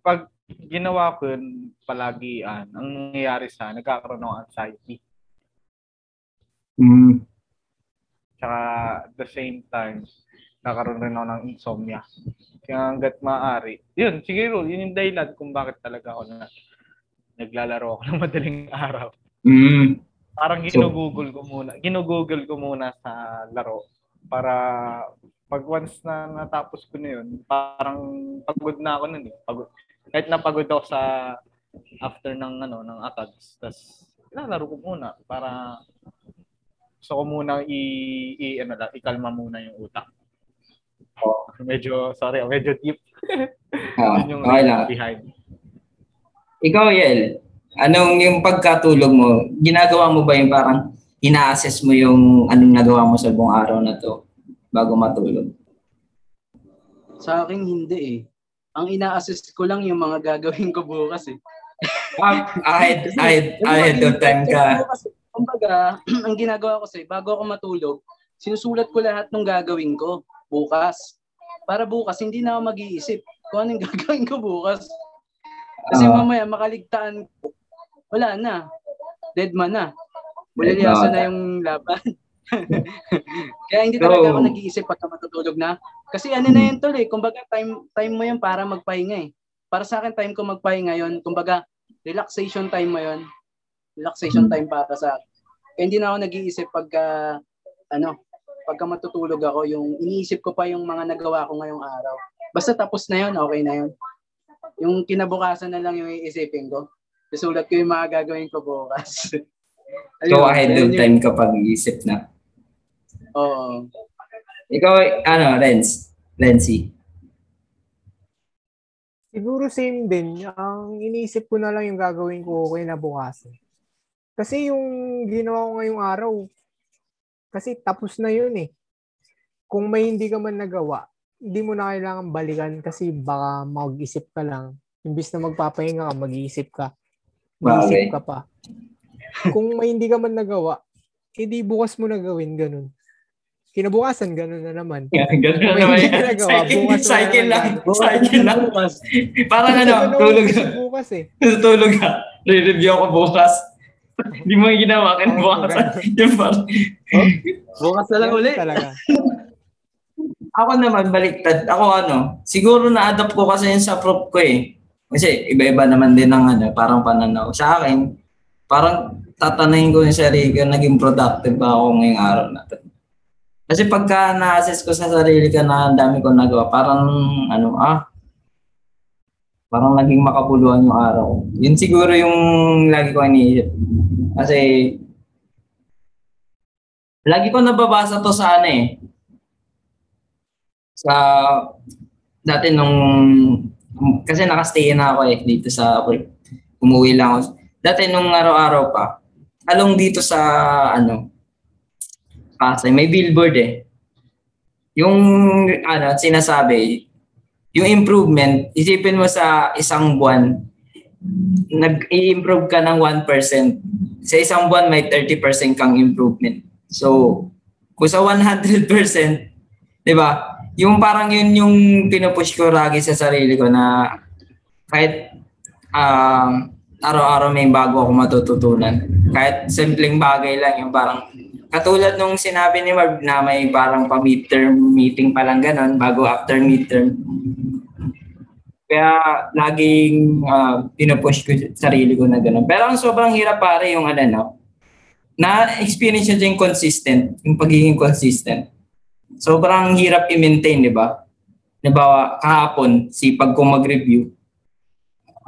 pag ginawa ko yun palagi, uh, ang nangyayari sa nagkakaroon ng anxiety. Mm. Tsaka at the same time, nakaroon rin ako ng insomnia. Kaya hanggat maaari. Yun, siguro, yun yung dahilan kung bakit talaga ako na naglalaro ako ng madaling araw. Mm. Parang ginugugol ko muna. Ginugugol ko muna sa laro para pag once na natapos ko na yun, parang pagod na ako nun eh. Pagod. Kahit napagod ako sa after ng ano ng ACADS, tas ilalaro ko muna para gusto ko muna i, i ano ikalma muna yung utak. Oh. Medyo, sorry, medyo deep. Oh, yung okay lang. behind. Ikaw, Yel, anong yung pagkatulog mo, ginagawa mo ba yung parang ina-assess mo yung anong nagawa mo sa buong araw na to bago matulog? Sa akin, hindi eh. Ang ina-assess ko lang yung mga gagawin ko bukas eh. Ah, ahead, ahead, ahead of time ka. Kumbaga, ang ginagawa ko kasi, bago ako matulog, sinusulat ko lahat ng gagawin ko bukas. Para bukas, hindi na ako mag-iisip kung anong gagawin ko bukas. Kasi uh, mamaya makaligtaan ko, wala na. Dead man na. Bulalyasan na yung laban. Kaya hindi talaga ako nag-iisip pagka matutulog na. Kasi ano na yun tol eh, kumbaga time, time mo yun para magpahinga eh. Para sa akin, time ko magpahinga yun. Kumbaga, relaxation time mo yun. Relaxation time para sa akin. Kaya hindi na ako nag-iisip pagka, ano, pagka matutulog ako, yung iniisip ko pa yung mga nagawa ko ngayong araw. Basta tapos na yun, okay na yun. Yung kinabukasan na lang yung iisipin ko. Isulat ko yung mga gagawin ko bukas. Ayun, so ahead of time kapag iisip na. Oo. Ikaw, ano, Renz? Renzi? Siguro same din. Ang iniisip ko na lang yung gagawin ko okay na bukas. Kasi yung ginawa ko ngayong araw, kasi tapos na yun eh. Kung may hindi ka man nagawa, hindi mo na kailangan balikan kasi baka mag-isip ka lang. Imbis na magpapahinga ka, mag-iisip ka. Mag-iisip ka pa. Kung may hindi ka man nagawa, edi bukas mo na gawin ganun. Kinabukasan, ganun na naman. Yeah, ganun na naman. Nagawa, cycle, bukas cycle lang. Cycle lang. Bukas. Parang ano, tulog ka. Bukas eh. tulog ka. Re-review ako bukas. Hindi mo ginawa ka bukas. Yung parang... Bukas na lang ulit. Talaga. Ako naman, baliktad. Ako ano, siguro na-adapt ko kasi yun sa prop ko eh. Kasi iba-iba naman din ng ano, parang pananaw. Sa akin, parang tatanayin ko yung sarili ko, naging productive ba ako ngayong araw na to. Kasi pagka na-assess ko sa sarili ko na dami ko nagawa, parang ano, ah, parang naging makapuluhan yung araw. Yun siguro yung lagi ko iniisip. Kasi, lagi ko nababasa to sa ano eh, sa dati nung kasi nakastay na ako eh dito sa umuwi lang ako. Dati nung araw-araw pa, along dito sa ano Pasay, may billboard eh. Yung ano, sinasabi, yung improvement, isipin mo sa isang buwan, nag-i-improve ka ng 1%. Sa isang buwan, may 30% kang improvement. So, kung sa 100%, di ba, yung parang yun yung pinupush ko lagi sa sarili ko na kahit uh, araw-araw may bago ako matututunan. Kahit simpleng bagay lang yung parang katulad nung sinabi ni Marv na may parang pa-midterm meeting pa lang ganun bago after midterm. Kaya laging uh, pinupush ko sarili ko na ganun. Pero ang sobrang hirap pare yung ano no, na experience nyo yung consistent, yung pagiging consistent sobrang hirap i-maintain, di ba? Halimbawa, kahapon, sipag ko mag-review.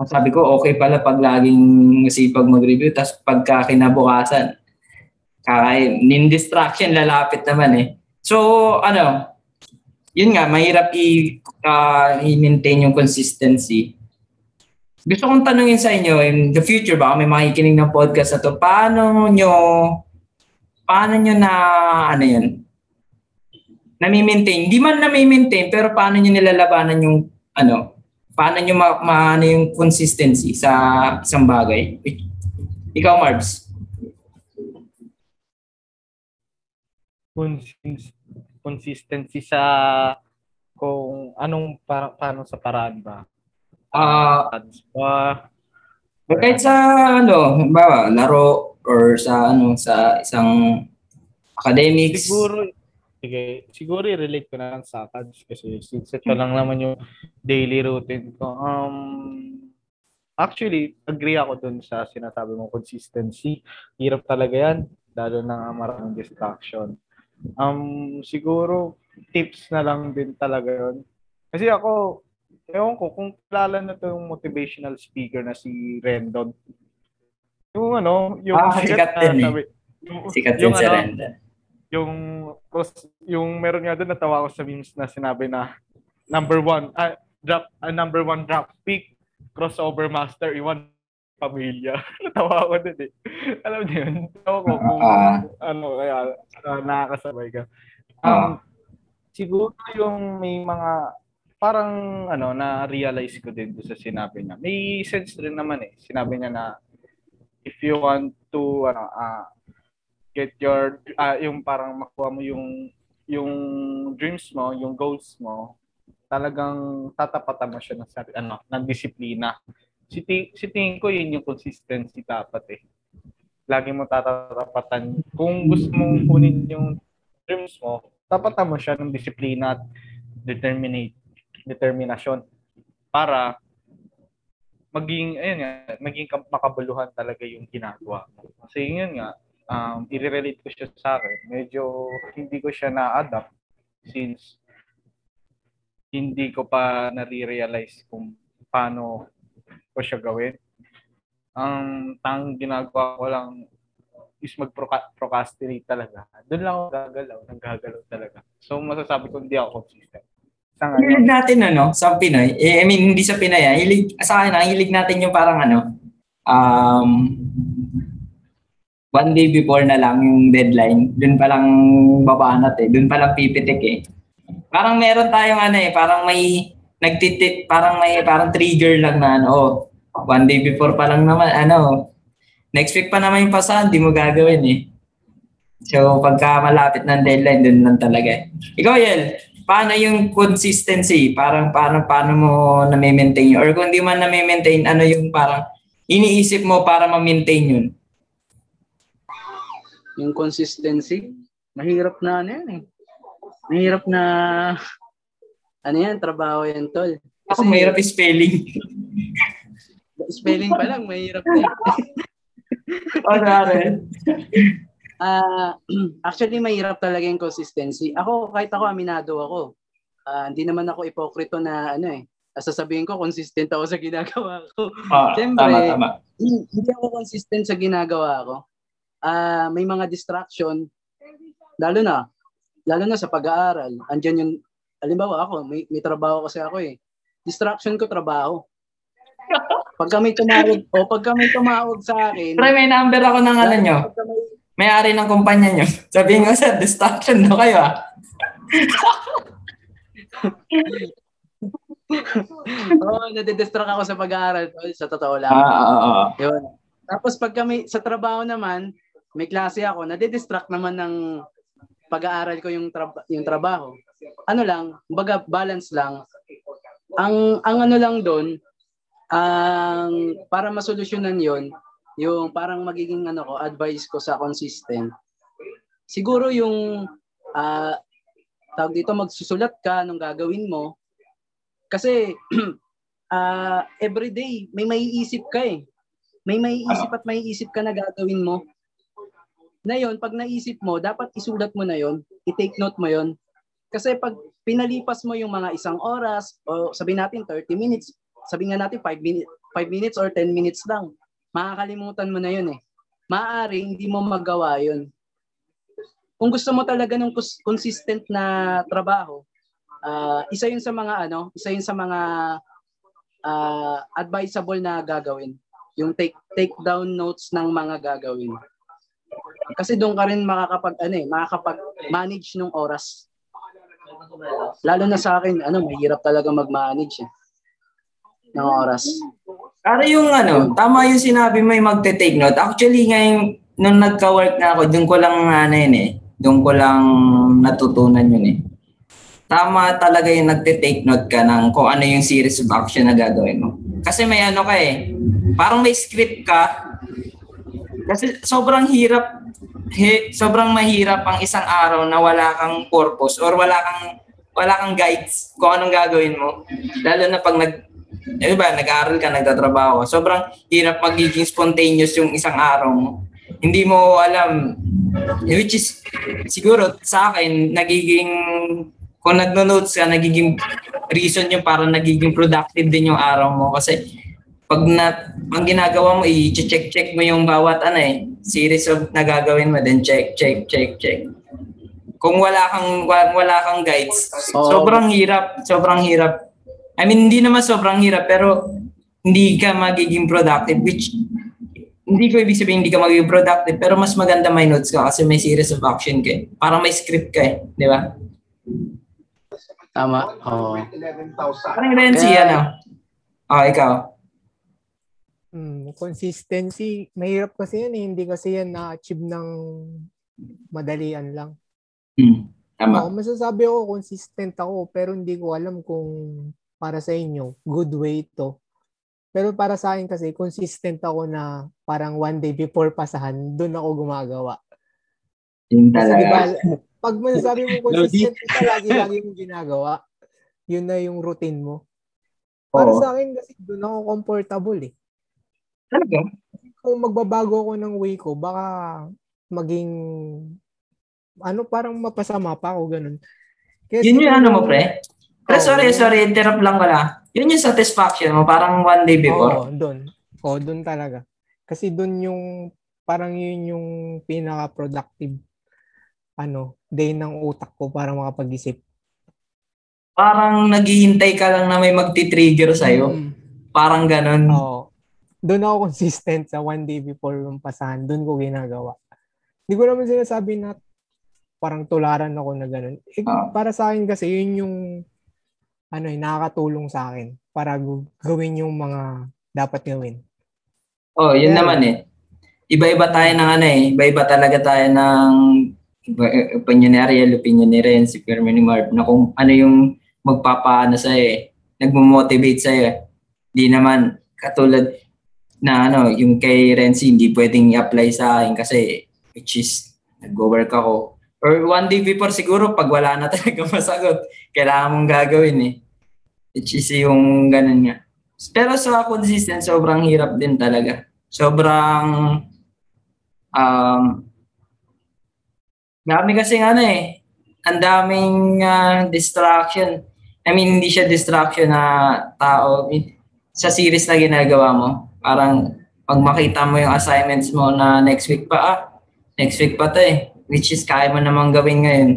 Sabi ko, okay pala pag laging sipag mag-review, tapos pagka kinabukasan, kakain, nin distraction, lalapit naman eh. So, ano, yun nga, mahirap i, uh, i-maintain yung consistency. Gusto kong tanungin sa inyo, in the future, baka may makikinig ng podcast na to, paano nyo, paano nyo na, ano yun, nami-maintain. Hindi man nami-maintain, pero paano nyo nilalabanan yung, ano, paano nyo ma- maano yung consistency sa isang bagay? Ikaw, Marbs. Consist- consistency sa kung anong para, paano sa paraan ba? Ah, Ads ba? kahit sa ano, ba, laro or sa ano sa isang academics. Siguro, sige, siguro i-relate ko na lang sa ads kasi since ito lang naman yung daily routine ko. Um, actually, agree ako dun sa sinasabi mong consistency. Hirap talaga yan, lalo na maraming distraction. Um, siguro, tips na lang din talaga yun. Kasi ako, ewan ko, kung kilala na to yung motivational speaker na si Rendon. Yung ano, yung Ah, sikat din eh. sabi, yung, Sikat yung din sa ano, Renda. yung cross, yung meron nga doon natawa ko sa memes na sinabi na number one, ah, drop, ah, number one drop pick, crossover master, iwan pamilya. natawa ko doon eh. Alam niyo yun? Tawa ko kung Ah. ano, kaya ah, nakakasabay ka. Ah. Um, siguro yung may mga parang ano na realize ko din sa sinabi niya. May sense rin naman eh. Sinabi niya na if you want to ano ah get your ah, yung parang makuha mo yung yung dreams mo, yung goals mo, talagang tatapatan mo siya ng sarili, ano, ng disiplina. Si, si tingin ko yun yung consistency dapat eh. Lagi mo tatapatan. Kung gusto mong kunin yung dreams mo, tapatan mo siya ng disiplina at determinate, determinasyon para maging ayun nga, maging ka- makabuluhan talaga yung ginagawa mo. Kasi yun nga, um, i-relate ko siya sa akin. Medyo hindi ko siya na-adapt since hindi ko pa nare-realize kung paano ko siya gawin. Ang tang ginagawa ko lang is mag-procrastinate talaga. Doon lang ako gagalaw, naggagalaw talaga. So masasabi ko hindi ako consistent. Sa Hilig natin ano, sa Pinoy, eh, I mean, hindi sa Pinoy, ah, hilig, sa akin, ah, hilig natin yung parang ano, um, one day before na lang yung deadline, dun pa lang babanat eh, dun pa lang pipitik eh. Parang meron tayong ano eh, parang may nagtitit, parang may parang trigger lang na ano, oh, one day before pa lang naman, ano, next week pa naman yung pasahan, di mo gagawin eh. So, pagka malapit ng deadline, dun lang talaga. Ikaw, Yel, paano yung consistency? Parang paano paano mo na-maintain yun? Or kung di man na-maintain, ano yung parang iniisip mo para ma-maintain yun? Yung consistency, mahirap na ano yan eh. Mahirap na ano yan, trabaho yan, tol. Ako mahirap spelling. spelling pa lang, mahirap na. o, sorry. Ah, actually mahirap talaga yung consistency. Ako kahit ako aminado ako. Ah, hindi naman ako ipokrito na ano eh. Sasabihin ko consistent ako sa ginagawa ko. Ah, Siyempre, tama, tama. hindi ako consistent sa ginagawa ko. Ah, may mga distraction lalo na lalo na sa pag-aaral. Andiyan yung halimbawa ako, may, may trabaho kasi ako eh. Distraction ko trabaho. Pag kami tumawag o pag kami tumawag sa akin, Pre, may number ako ng ano nyo. May-ari ng kumpanya nyo. Sabihin ko, sir, distraction na kayo ah. Oo, nadidistract ako sa pag-aaral. tol, Sa totoo lang. Ah, oo, oo. Yun. Tapos pag kami sa trabaho naman, may klase ako, nadidistract naman ng pag-aaral ko yung trab- yung trabaho. Ano lang, baga balance lang. Ang ang ano lang doon, ang para masolusyonan 'yon, yung parang magiging ano ko, advice ko sa consistent. Siguro yung ah tawag dito magsusulat ka nung gagawin mo kasi ah everyday may maiisip ka eh. May maiisip at maiisip ka na gagawin mo. Na yon, pag naisip mo, dapat isulat mo na yon, i-take note mo yon. Kasi pag pinalipas mo yung mga isang oras, o sabihin natin 30 minutes, sabihin nga natin 5 minutes, 5 minutes or 10 minutes lang, makakalimutan mo na yun eh. Maaari hindi mo magawa yun. Kung gusto mo talaga ng cons- consistent na trabaho, ah, isa yun sa mga ano, isa yun sa mga ah, advisable na gagawin. Yung take take down notes ng mga gagawin. Kasi doon ka rin makakapag ano eh, makakapag manage ng oras. Lalo na sa akin, ano, mahirap talaga mag-manage eh, ng oras. Para yung ano, tama yung sinabi mo yung magte-take note. Actually, ngayon, nung nagka-work na ako, doon ko lang ano yun eh. Doon ko lang natutunan yun eh. Tama talaga yung nagte-take note ka ng kung ano yung series of action na gagawin mo. Kasi may ano ka eh. Parang may script ka. Kasi sobrang hirap he, sobrang mahirap ang isang araw na wala kang purpose or wala kang wala kang guides kung anong gagawin mo. Lalo na pag nag eh ba, nag-aaral ka, nagtatrabaho. Sobrang hirap magiging spontaneous yung isang araw mo. Hindi mo alam which is siguro sa akin nagiging kung nagno-notes ka, nagiging reason yung para nagiging productive din yung araw mo kasi pag na, ang ginagawa mo, i-check-check mo yung bawat ano eh, series of nagagawin mo, then check, check, check, check. Kung wala kang wala kang guides, Oo. sobrang hirap, sobrang hirap. I mean, hindi naman sobrang hirap, pero hindi ka magiging productive, which hindi ko ibig sabihin hindi ka magiging productive, pero mas maganda may notes ka kasi may series of action ka eh. Parang may script ka eh, di ba? Tama. Oo. Parang Renzi, ano? Oh, ikaw. Hmm, consistency, mahirap kasi yan eh. Hindi kasi yan na-achieve ng madalian lang. Hmm, tama. Ako, masasabi ako consistent ako pero hindi ko alam kung para sa inyo, good way to. Pero para sa akin kasi, consistent ako na parang one day before pasahan, doon ako gumagawa. Yun Kasi di ba, talaga. pag masasabi mo consistent ka, lagi-lagi mong ginagawa, yun na yung routine mo. Para Oo. sa akin kasi, doon ako comfortable eh. Talaga? Kung magbabago ako ng way ko, baka maging, ano, parang mapasama pa ako, ganun. Kaya Yun yung ano mo, pre? Pre, Oo, sorry, sorry, interrupt lang pala. Yun yung satisfaction mo, parang one day before. Oo, doon. Oo, doon talaga. Kasi doon yung, parang yun yung pinaka-productive, ano, day ng utak ko para makapag-isip. Parang naghihintay ka lang na may magti-trigger sa'yo. Mm. Parang ganun. Oo. Doon ako consistent sa one day before yung pasahan. Doon ko ginagawa. Hindi ko naman sinasabi na parang tularan ako na ganun. Eh, Ah. Para sa akin kasi, yun yung ano eh, nakakatulong sa akin para gawin yung mga dapat gawin. Oh, yun Yeah. naman eh. Iba-iba tayo ng ano eh. Iba-iba talaga tayo ng iba- opinion ni Ariel, opinion ni Ren, si Firmin ni Marv, na kung ano yung magpapaano sa'yo eh. Nagmo-motivate sa'yo eh. Di naman katulad na ano, yung kay Renzi, hindi pwedeng i-apply sa akin kasi which is nag-work ako. Or one day before siguro, pag wala na talaga masagot, kailangan mong gagawin eh. Which is yung ganun nga. Pero sa consistent, sobrang hirap din talaga. Sobrang um, dami kasi ano eh. Ang daming ah, distraction. I mean, hindi siya distraction na tao. Sa series na ginagawa mo, parang pag makita mo yung assignments mo na next week pa, ah, next week pa to eh. Which is kaya mo namang gawin ngayon.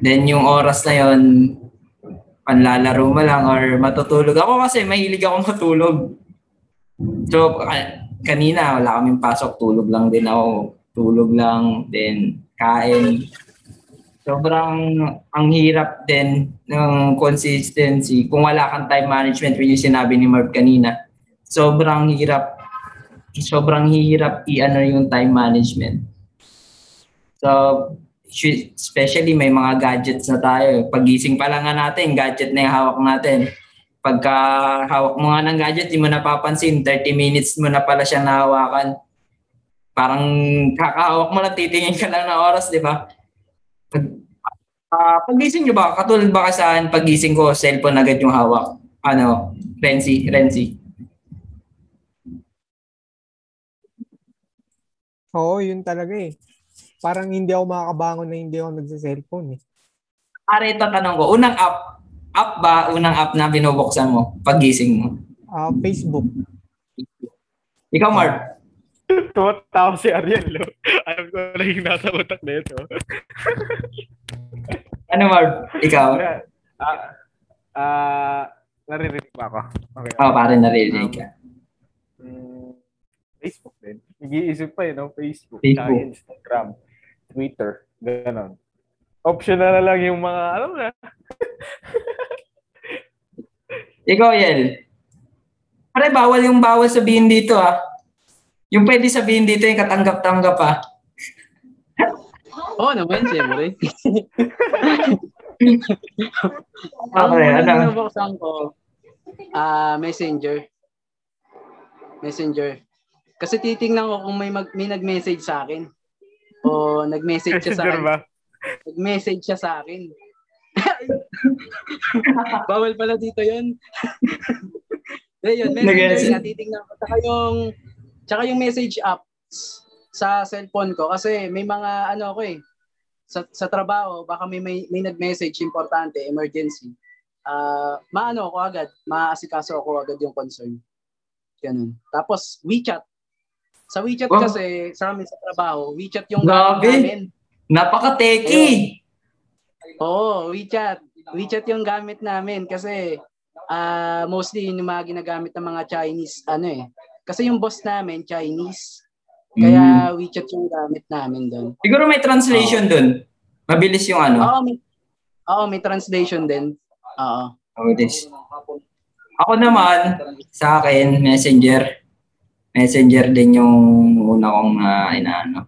Then yung oras na yon panlalaro mo lang or matutulog. Ako kasi mahilig ako matulog. So, ka- kanina wala kaming pasok, tulog lang din ako. Tulog lang, then kain. Sobrang ang hirap din ng consistency kung wala kang time management which yung sinabi ni Marv kanina. Sobrang hirap sobrang hirap i-ano yung time management. So, especially may mga gadgets na tayo. Pagising pa lang nga natin, gadget na yung hawak natin. Pagka hawak mo nga ng gadget, di mo napapansin, 30 minutes mo na pala siya nahawakan. Parang kakahawak mo lang, titingin ka lang ng oras, di ba? Pag, ah, pagising nyo ba, katulad ba ka sa akin, pagising ko, cellphone agad yung hawak? Ano, Renzi, Renzi. Oo, yun talaga eh. Parang hindi ako makakabangon na hindi ako nagsa-cellphone eh. Para ito tanong ko, unang app, app ba, unang app na binubuksan mo, pagising mo? Ah, Facebook. Ikaw, Marv. Tumatawa si Ariel, no? Alam ko na yung nasa utak na ito. Ano, Marv? Ikaw? Ah, ah, naririnig ba ako? Okay. Oo, oh, pare narinig ka. Mm, Facebook din. Nag-iisip pa eh, no? Facebook, Facebook. Instagram, Twitter, ganon. Optional na lang yung mga, alam na. Ikaw, Yel. Pare, bawal yung bawal sabihin dito ah. Yung pwede sabihin dito yung katanggap-tanggap ah. Oo oh, naman, siyempre. Ang okay, ano? binubuksan ko, ah messenger. Messenger. Kasi titingnan ko kung may, mag, may nag-message sa akin. O nag-message siya sa akin. ba? Nag-message siya sa akin. Bawal pala dito yun. Eh, yun, messenger nga, titingnan ko. Tsaka yung, tsaka yung message apps sa cellphone ko. Kasi may mga, ano ako eh, sa, sa trabaho, baka may, may, may nag-message, importante, emergency. Uh, maano ako agad, maasikaso ako agad yung concern. Ganun. Tapos, WeChat. Sa WeChat oh. kasi, sa amin sa trabaho, WeChat yung gamit namin. Napaka-techy! Oo, oh, WeChat. WeChat yung gamit namin kasi uh, mostly yung mga ginagamit ng mga Chinese, ano eh. Kasi yung boss namin, Chinese. Kaya mm. WeChat yung gamit namin doon. Siguro may translation oh. doon. Mabilis yung ano. Oo, may, oo, may translation din. Oo. Mabilis. Ako naman, sa akin, messenger. Messenger din yung una kong uh, inaano.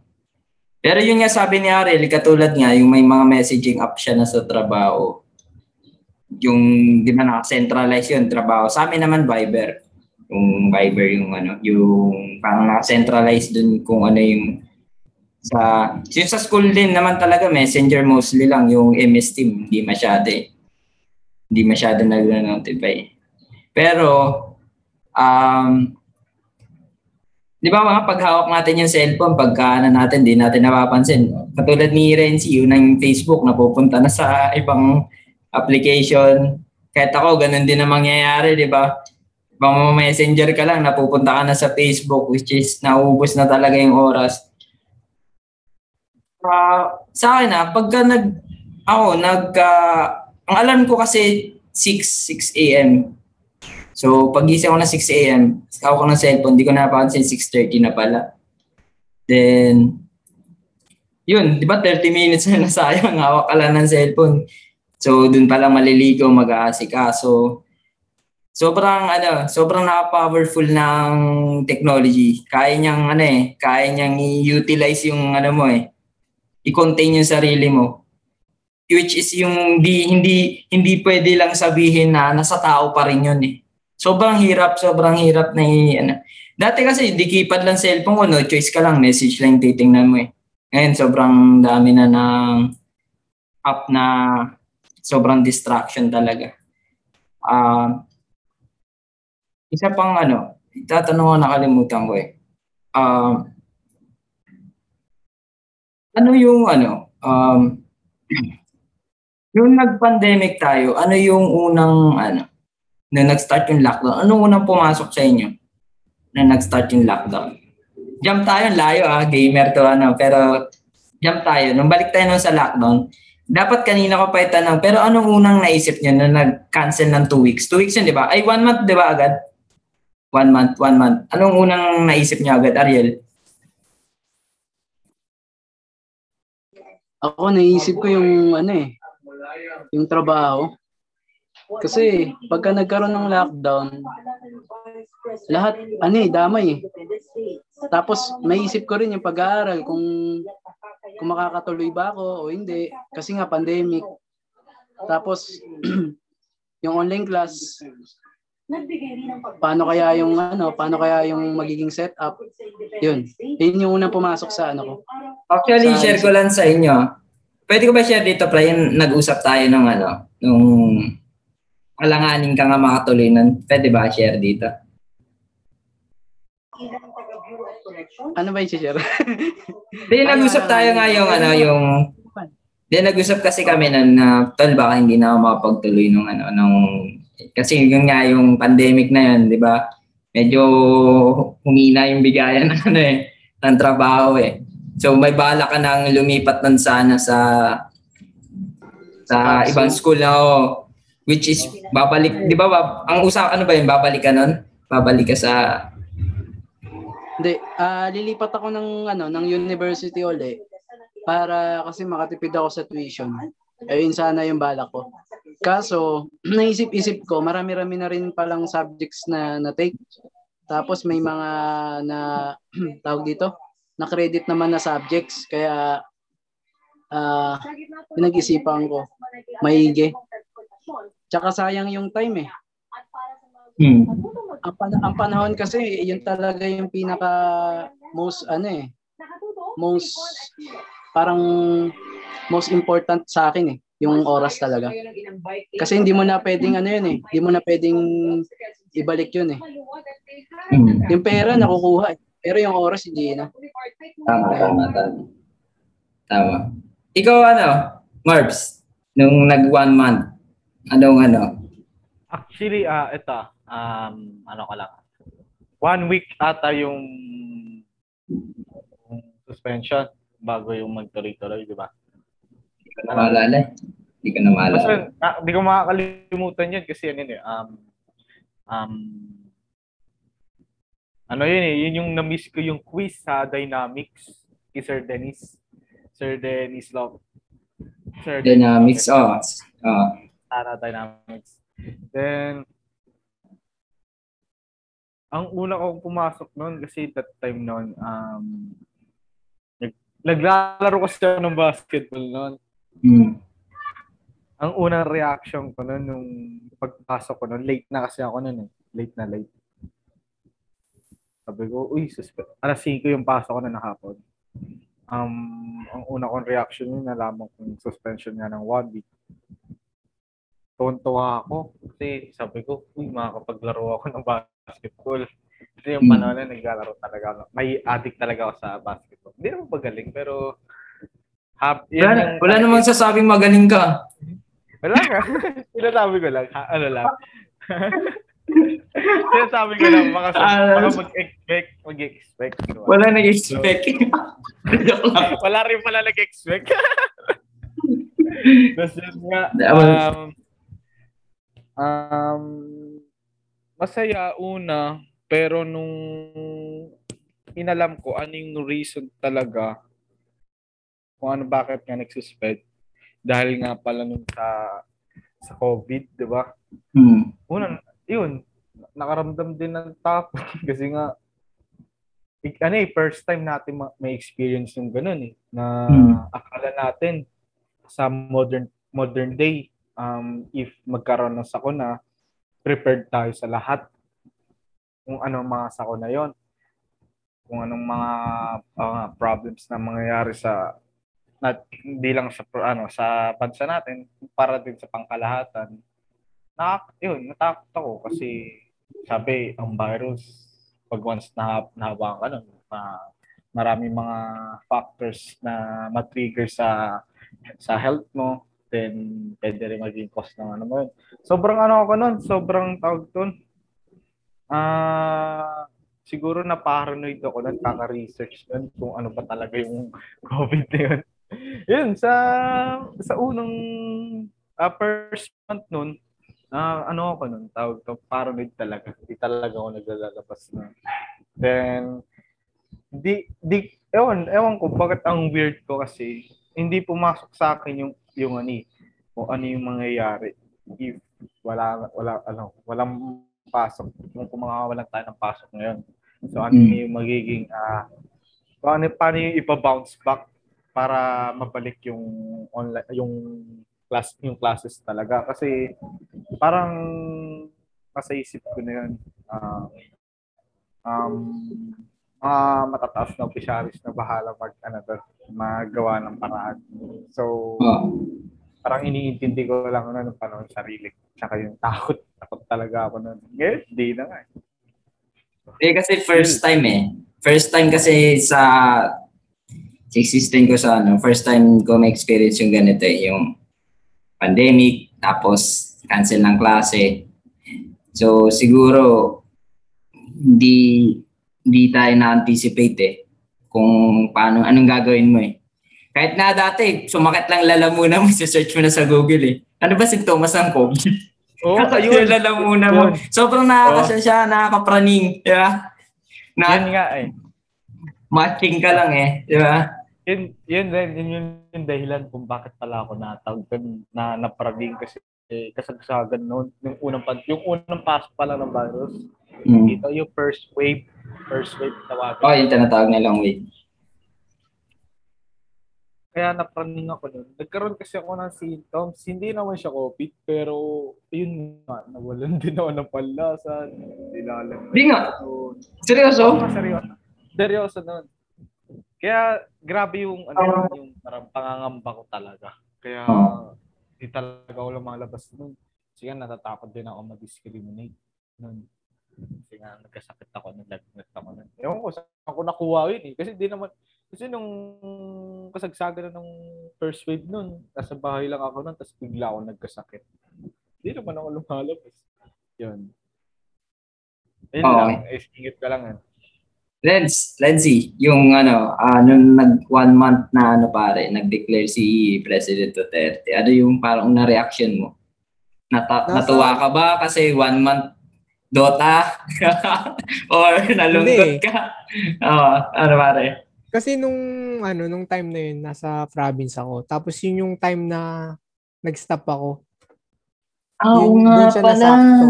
Pero yun nga sabi ni Ariel, katulad nga, yung may mga messaging app siya na sa trabaho yung di ba naka-centralize yun trabaho. Sa amin naman Viber. Yung Viber yung ano, yung parang naka-centralize dun kung ano yung sa yung sa school din naman talaga messenger mostly lang yung MS Team hindi masyado eh. Hindi masyado nag-notify. Pero um Di ba mga paghawak natin yung cellphone, pagka ano natin, di natin napapansin. Katulad ni Renzi, yun ang Facebook, napupunta na sa ibang application. Kahit ako, ganun din ang mangyayari, di ba? Bang messenger ka lang, napupunta ka na sa Facebook, which is naubos na talaga yung oras. Uh, sa akin ah, pagka nag, ako, nag, uh, ang alam ko kasi 6, 6 a.m. So, pag gising ako na 6 a.m., ako ko ng cellphone, di ko napansin 6.30 na pala. Then, yun, di ba 30 minutes na nasayang, hawak ka lang ng cellphone. So, dun pa lang maliligo, mag-aasikaso. Sobrang, ano, sobrang napaka-powerful ng technology. Kaya niyang, ano eh, kaya niyang i-utilize yung, ano mo eh, i-contain yung sarili mo. Which is yung di, hindi, hindi pwede lang sabihin na nasa tao pa rin yun eh. Sobrang hirap, sobrang hirap na ano. Dati kasi, di keypad lang cellphone ko, no choice ka lang, message lang titingnan mo eh. Ngayon, sobrang dami na ng app na sobrang distraction talaga. Uh, isa pang ano, itatanong ko nakalimutan ko eh. Uh, ano yung ano, um, yung nag-pandemic tayo, ano yung unang ano, na nag-start yung lockdown? Anong unang pumasok sa inyo na nag-start yung lockdown? Jump tayo, layo ah, gamer to ano, pero jump tayo. Nung balik tayo nun sa lockdown, dapat kanina ko pa itanong, pero anong unang naisip niyo na nag-cancel ng two weeks? Two weeks yun, di ba? Ay, one month, di ba agad? One month, one month. Anong unang naisip niyo agad, Ariel? Ako, naisip ko yung, ano eh, yung trabaho. Kasi, pagka nagkaroon ng lockdown, lahat, ano eh, damay eh. Tapos, naisip ko rin yung pag-aaral, kung kung makakatuloy ba ako o hindi. Kasi nga pandemic. Tapos, yung online class, paano kaya yung ano, paano kaya yung magiging setup? Yun. Yun yung unang pumasok sa ano ko. Actually, sa, share ko lang sa inyo. Pwede ko ba share dito, Brian? Nag-usap tayo ng ano, nung alanganin ka nga makatuloy nun. Pwede ba share dito? Ano ba yung share? Hindi, nag-usap tayo nga yung ano, yung Hindi, nag-usap kasi kami na, na tol, baka hindi na ako makapagtuloy nung ano, nung, kasi yun nga yung pandemic na yun, di ba? Medyo humina yung bigayan ng ano eh, ng trabaho eh. So may bala ka nang lumipat nun sana sa sa ibang school na oh, which is babalik, di ba, ang usap, ano ba yun, babalik ka nun? Babalik ka sa hindi, uh, lilipat ako ng ano ng university uli. para kasi makatipid ako sa tuition. Ayun sana yung balak ko. Kaso, naisip-isip ko, marami-rami na rin palang subjects na na-take. Tapos may mga na, tawag dito, na credit naman na subjects. Kaya, uh, pinag-isipan ko, maigi. Tsaka sayang yung time eh. Hmm. Ang, pan- ang panahon kasi, yun talaga yung pinaka most, ano eh, most, parang most important sa akin eh, yung oras talaga. Kasi hindi mo na pwedeng ano yun eh, hindi mo na pwedeng ibalik yun eh. Hmm. Yung pera nakukuha eh, pero yung oras hindi na. Tama, tama, tama. Tama. Ikaw ano, Marbs, nung nag one month, anong ano? Actually, ah uh, ito, um, ano ko lang. One week ata yung, yung suspension bago yung magtuloy-tuloy, di ba? Hindi ko na maalala. Hindi ko na maalala. Basta, ah, hindi ko makakalimutan yun kasi yan yun eh. Um, um, ano yun eh, yun yung na-miss ko yung quiz sa Dynamics kay Sir Dennis. Sir Dennis Love. Sir Dynamics, oh. oh. Tara Dynamics. Then, ang una kong pumasok noon kasi that time noon, um, nag, naglalaro kasi ako ng basketball noon. Mm. Ang unang reaction ko noon nung pagpasok ko noon, late na kasi ako noon eh. Late na late. Sabi ko, uy, suspe- alas 5 yung pasok ko na nakapon. Um, ang una kong reaction yun, nalaman kong suspension nga ng one week. Tuwan-tuwa ako kasi sabi ko, uy, makakapaglaro ako ng basketball. Kasi yung Hmm. panahon na naglalaro talaga ako. May addict talaga ako sa basketball. Hindi naman magaling, pero hap, Wala, yung- wala namang sasabing magaling ka. wala ka. Sinasabi ko lang, ha, ano lang. Sinasabi ko lang, baka, Ah, baka mag-expect, mag-expect. diba? Wala nag-expect. Wala rin pala nag-expect. Tapos yun nga, um, um, masaya una, pero nung inalam ko ano yung reason talaga kung ano bakit nga nagsuspend dahil nga pala nung sa sa COVID, di ba? Hmm. Una, yun, nakaramdam din ng takot kasi nga ik- ano eh, first time natin ma- may experience yung ganun eh, na Hmm. akala natin sa modern modern day, um, if magkaroon ng sakuna, prepared tayo sa lahat kung anong mga sakuna yon. Kung anong mga uh, problems na mangyayari sa not hindi lang sa ano sa bansa natin para din sa pangkalahatan. Na yun natakot ako kasi sabi ang virus pag once na nahawakan ka nun ma, maraming mga factors na matrigger sa sa health mo then pwede rin maging cause ng ano mo yun. Sobrang ano ako nun, sobrang tawag doon. Ah, siguro na paranoid ako nun, kaka-research nun kung ano ba talaga yung COVID na yun. yun, sa sa unang uh, first month nun, ah ano ako nun, tawag to, paranoid talaga. Hindi talaga ako naglalabas na. Then, di, di, ewan, ewan ko, bakit ang weird ko kasi, hindi pumasok sa akin yung, yung ano eh, kung ano yung mangyayari if wala, wala, ano, walang pasok, kung kumakawalan tayo ng pasok ngayon. So, ano Mm. yung magiging, ah, paano, paano yung ipa-bounce back para mabalik yung online, yung class, yung classes talaga. Kasi, parang, nasa isip ko na yun, ah, um, mga matataas na opisyalis na bahala mag, ano, magawa ng paraan. So, Oh. parang iniintindi ko lang ano ng panahon sarili ko. Tsaka yung takot. Takot talaga ako nun. Ngayon, di na nga. eh. Eh kasi first time eh. First time kasi sa sa existing ko sa ano, first time ko ma-experience yung ganito eh, yung pandemic, tapos cancel ng klase. So siguro hindi hindi tayo na-anticipate eh kung paano, anong gagawin mo eh. Kahit na dati, sumakit lang lalamunan mo, search mo na sa Google eh. Ano ba sintomas ng COVID? Oh, ayun. yung lalamunan mo. Yun. Sobrang nakakasya siya, nakakapraning. Di ba? Na, Yan nga eh. matching ka lang eh. Di ba? yun, yun din, yun, yun yung dahilan kung bakit pala ako natawag na naparabing kasi eh, kasagsagan noon, yung unang, yung unang pasok pa lang ng virus. Mm. Ito yung first wave, first wave tawagin. Oh, yung tinatawag nilang wave. Kaya napraning ako nun. Nagkaroon kasi ako ng symptoms. Hindi naman siya COVID, pero yun nga, nawalan din ako ng panlasan. Nilalang. Hindi nga. Seryoso? Oo, seryoso. Seryoso nun. Kaya grabe yung ano uh, yung parang pangangamba ko talaga. Kaya hindi uh, talaga ako lumalabas noon. Kasi nga natatakot din ako mag-discriminate noon. Kasi nga nagkasakit ako, naglagnat ako noon. Ewan ko, saan ako nakuha yun eh. Kasi di naman, kasi nung kasagsagan na ng first wave noon, nasa bahay lang ako noon, tapos bigla ako nagkasakit. Hindi naman ako lumalabas. Yun. Ayun oh, lang, okay. isingit ka lang. Eh. Let's, let's see, yung ano, uh, nung nag one month na ano pare, nag-declare si President Duterte, ano yung parang na reaction mo? Nata- Nasa... Natuwa ka ba kasi one month Dota? Or nalungkot ka? Oo, oh, ano pare? Kasi nung ano, nung time na yun, nasa province ako. Tapos yun yung time na nag-stop ako. Oo oh, nga pala. Nasakto.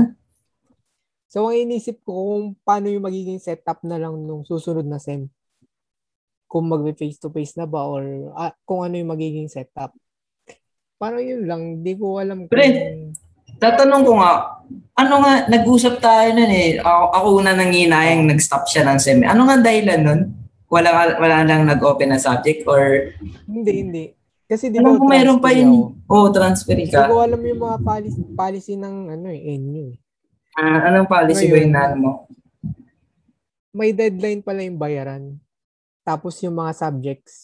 So, ang inisip ko kung paano yung magiging setup na lang nung susunod na SEM. Kung magbe-face-to-face na ba or ah, kung ano yung magiging setup. Parang yun lang. Hindi ko alam kung... Tatanong ko nga, ano nga, nag-usap tayo nun eh. Ako, ako una nang inayang nag-stop siya ng SEM. Ano nga dahilan nun? Wala, wala lang nag-open na subject or... Hindi, hindi. Kasi di ba, mayroon pa yun. Oo, oh, transfer ka. Hindi ko alam yung mga policy, policy ng ano eh, NU eh. Uh, anong policy ba yung mo? May deadline pala yung bayaran. Tapos yung mga subjects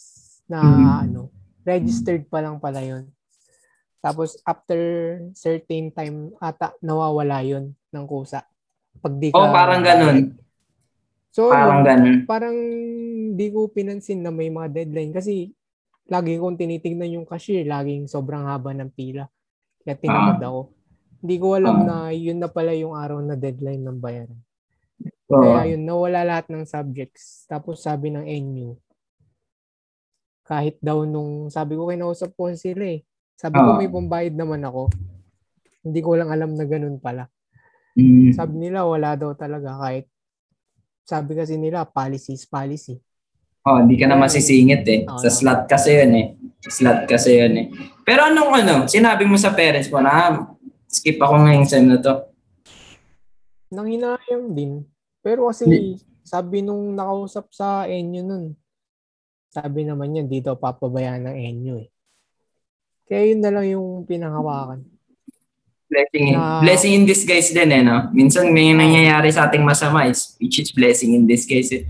na mm-hmm. ano, registered pa lang pala yun. Tapos after certain time ata nawawala yun ng kusa. Pag di ka Oh, parang ganun. So, parang yun, ganun. Parang di ko pinansin na may mga deadline kasi lagi kong tinitingnan yung cashier, laging sobrang haba ng pila. Kaya tinamad uh, ako. Hindi ko alam uh, na yun na pala yung araw na deadline ng bayaran. Uh, Kaya yun, nawala lahat ng subjects. Tapos sabi ng NU, kahit daw nung, sabi ko kinausap ko sila eh. Sabi uh, ko may pambayad naman ako. Hindi ko lang alam na ganun pala. Mm. Sabi nila wala daw talaga kahit sabi kasi nila policy is policy. Oh, hindi ka na masisingit eh. Oh, sa slot kasi yun eh. Slot kasi yun eh. Pero anong ano, sinabi mo sa parents mo na skip ako ngayong sem na to. Nanghinayang din. Pero kasi Di- sabi nung nakausap sa Enyo nun, sabi naman yan, di daw papabayaan ng Enyo eh. Kaya yun na lang yung pinangawakan. Blessing, na, blessing in disguise din eh, no? Minsan may nangyayari sa ating masama is, which is blessing in disguise. Eh.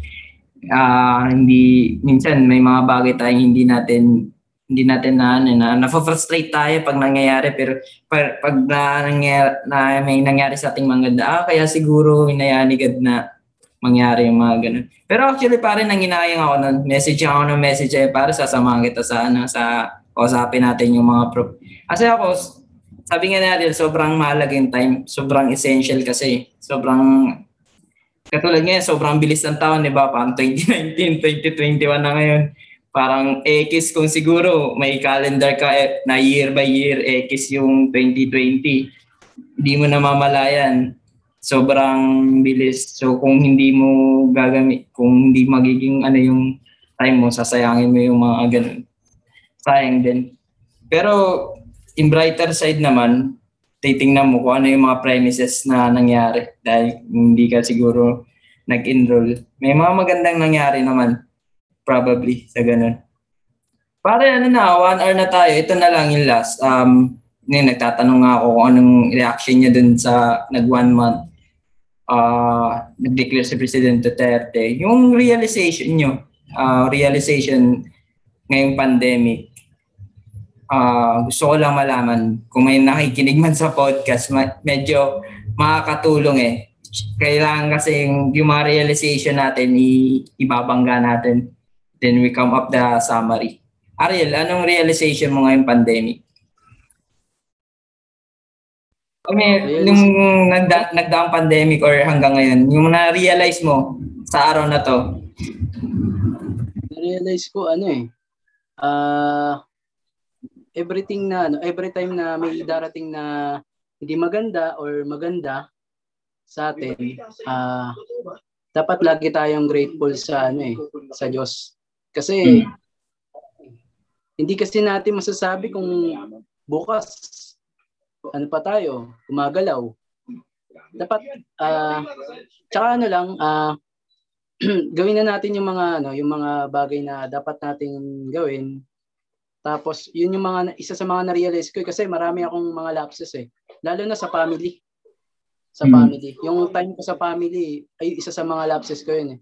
Uh, hindi, minsan may mga bagay tayong hindi natin hindi natin na ano na na-frustrate tayo pag nangyayari pero pag, pag na, nangyayari, na may nangyari sa ating mga ah kaya siguro hinayanigad na mangyari yung mga ganun. Pero actually pare nang inayang ako nun, message ako ng message ay para sasamahan kita sa ano sa kausapin natin yung mga pro. Kasi ako sabi nga natin sobrang mahalaga time, sobrang essential kasi sobrang katulad ngayon, sobrang bilis ng taon, di ba? Parang 2019, 2021 na ngayon parang X kung siguro may calendar ka eh, na year by year X yung 2020 hindi mo namamalayan sobrang bilis so kung hindi mo gagamit kung hindi magiging ano yung time mo sasayangin mo yung mga ganun sayang din pero in brighter side naman titingnan mo kung ano yung mga premises na nangyari dahil hindi ka siguro nag-enroll may mga magandang nangyari naman Probably, sa ganun. Pare, ano na, one hour na tayo. Ito na lang yung last. Um, ngayon, nagtatanong nga ako kung anong reaction niya dun sa nag one month uh, nag-declare si President Duterte. Yung realization nyo, uh, realization ngayong pandemic, uh, gusto ko lang malaman kung may nakikinig man sa podcast, ma- medyo makakatulong eh. Kailangan kasi yung, yung mga realization natin, i- ibabangga natin Then we come up the summary. Ariel, anong realization mo ngayong pandemic? Kami, nung nagda, nagdaang pandemic or hanggang ngayon, yung na-realize mo sa araw na to? Na-realize ko ano eh, uh, everything na, no, every time na may darating na hindi maganda or maganda sa atin, uh, dapat lagi tayong grateful sa ano eh, sa Diyos. Kasi hmm. hindi kasi natin masasabi kung bukas ano pa tayo, gumagalaw. Dapat uh, tsaka ano lang uh, gawin na natin yung mga ano, yung mga bagay na dapat nating gawin. Tapos yun yung mga isa sa mga na-realize ko kasi marami akong mga lapses eh. Lalo na sa family. Sa hmm. family. Yung time ko sa family ay isa sa mga lapses ko yun eh.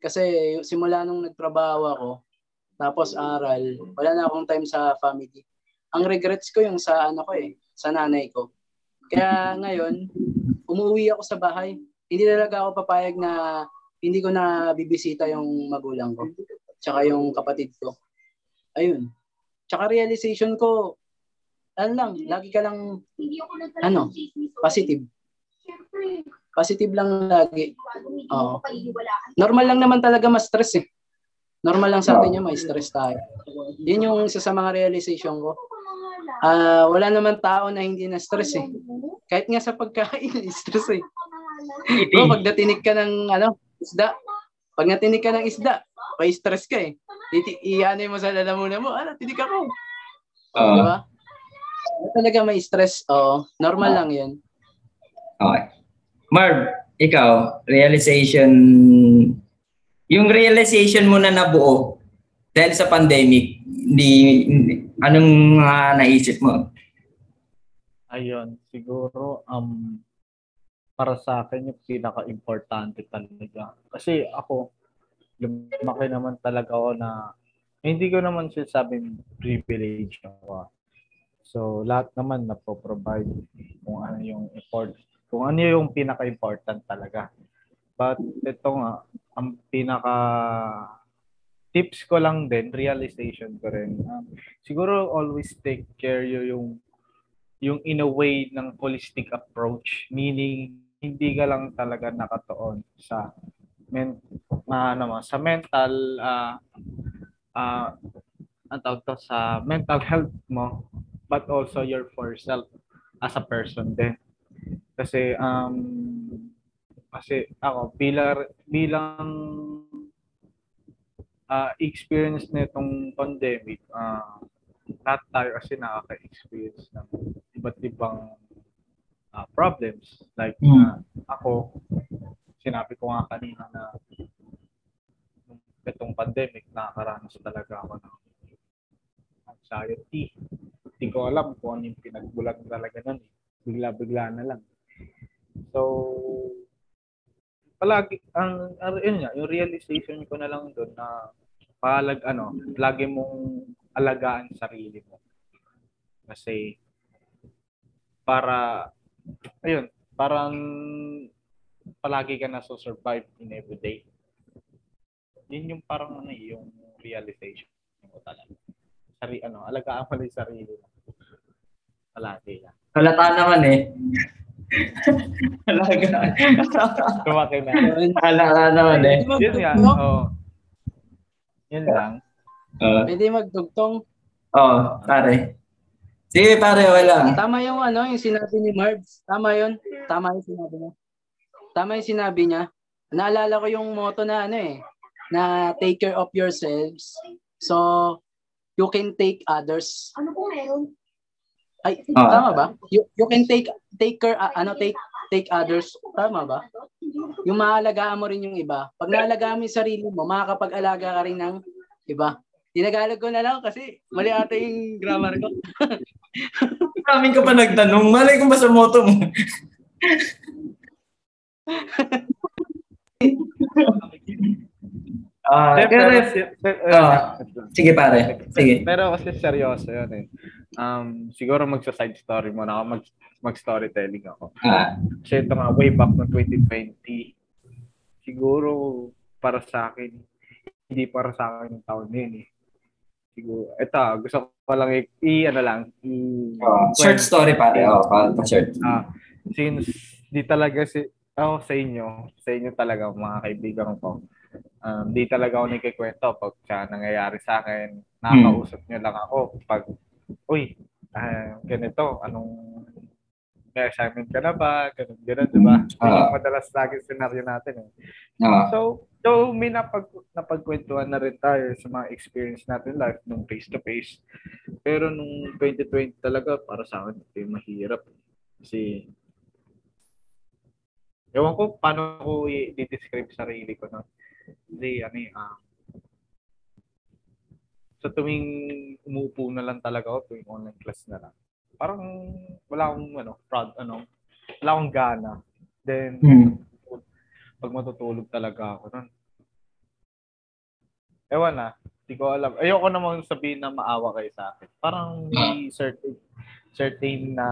Kasi simula nung nagtrabaho ako, tapos aral, wala na akong time sa family. Ang regrets ko yung sa ano ko eh, sa nanay ko. Kaya ngayon, umuwi ako sa bahay. Hindi talaga ako papayag na hindi ko na bibisita yung magulang ko. Tsaka yung kapatid ko. Ayun. Tsaka realization ko, ano lang, lagi ka lang, ano, positive. Positive lang lagi. Oo. Normal lang naman talaga ma-stress eh. Normal lang sa atin yun, may stress tayo. Yun yung isa sa mga realization ko. Uh, wala naman tao na hindi na stress eh. Kahit nga sa pagkain, stress eh. Bro, pag natinig ka ng ano, isda. Pag natinig ka ng isda, may stress ka eh. Iyanay mo sa lalamunan mo, ano, tinig ako. Uh, Di ba? Talaga may stress. Oo. Normal uh, lang yun. Okay. Marv, ikaw, realization, yung realization mo na nabuo dahil sa pandemic, di, anong uh, naisip mo? Ayun, siguro um para sa akin yung pinaka-importante talaga. Kasi ako, lumaki naman talaga ako na hindi ko naman sinasabing privilege ako. So, lahat naman na provide kung ano yung import, kung ano yung pinaka-important talaga. But ito nga, ang pinaka tips ko lang din, realization ko rin. Um, siguro always take care yung yung in a way ng holistic approach, meaning hindi ka lang talaga nakatuon sa men uh, ano mo, sa mental uh, uh, ang tawag to, sa mental health mo but also your for self as a person din. Kasi um kasi ako bilang bilang uh, experience nitong pandemic, uh, lahat tayo kasi nakaka-experience ng iba't ibang uh, problems. Like mm. uh, ako, sinabi ko nga kanina na itong pandemic, nakakaranas talaga ako ng anxiety. Hindi ko alam kung ano yung pinagbulag talaga nun. Eh. Bigla-bigla na lang. So, palagi, ang yun nga, yung realization ko na lang doon na palag, ano, lagi mong alagaan sarili mo. Kasi, para ayun, parang palagi ka na so survive in every day. Yun yung parang ano, eh, yung realization ko talaga. Sari, ano, alagaan mo yung sarili mo. Palagi lang. Halata naman eh. Alaga. Kumaki na. Halata naman eh. Yun oo. Oh. Yun lang. Uh, Pwede magdugtong. Oo, oh, pare. Sige pare, wala. Tama yung ano, yung sinabi ni Marbs. Tama yun. Tama yung sinabi niya. Tama yung sinabi niya. Naalala ko yung motto na ano eh, na take care of yourselves. So, you can take others. Ano po meron? Ay, oh. tama ba? You, you can take take care uh, ano take take others. Tama ba? Yung maalagaan mo rin yung iba. Pag naalagaan mo yung sarili mo, makakapag-alaga ka rin ng iba. Tinagalog ko na lang kasi mali ata yung grammar ko. Maraming ka pa nagtanong. Malay ko ba sa moto mo? Ah, uh, pero, uh, sige pare. Sige. Pero kasi seryoso 'yun eh. Um, siguro magsa-side story mo na ako, mag mag-storytelling ako. Ah. Kasi ito nga, way back no 2020, siguro para sa akin, hindi para sa akin yung taon na yun eh siguro. Ito, gusto ko lang i, i ano lang, i uh, short story pare. Oh, pa short. Ah, since di talaga si oh, sa inyo, sa inyo talaga mga kaibigan ko. Um, di talaga ako nagkikwento pag siya nangyayari sa akin. Nakakausap niyo lang ako pag, uy, uh, ganito, anong may assignment ka na ba? Ganun, ganun, di ba? Uh, madalas lagi scenario natin eh. Uh, so, so may napag, napagkwentuhan na rin tayo sa mga experience natin life nung face-to-face. Pero nung 2020 talaga, para sa akin, ito yung mahirap. Kasi, ewan ko paano ko i-describe sarili ko. No? Hindi, ano eh, um, sa tuwing umupo na lang talaga ako, tuwing online class na lang, parang wala akong ano, proud, ano, wala akong gana. Then, hmm. pag matutulog talaga ako nun. Ewan na, hindi ko alam. Ayoko namang sabihin na maawa kayo sa akin. Parang may certain, certain na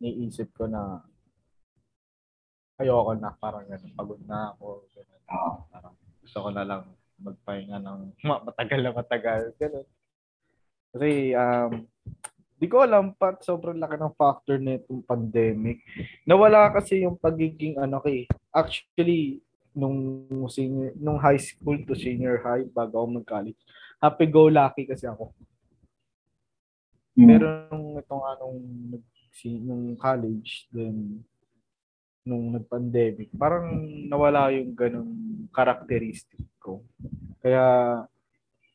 niisip ko na ayoko na, parang gano'n, pagod na ako, gano'n. Parang gusto ko na lang magpahinga ng matagal na matagal, gano'n. Kasi, um, Di ko alam pa sobrang laki ng factor nitong pandemic. Nawala kasi yung pagiging ano kay actually nung senior, nung high school to senior high bago ako mag-college. Happy go lucky kasi ako. Mm. Pero nung itong anong si nung college then nung nag-pandemic, parang nawala yung ganung characteristic ko. Kaya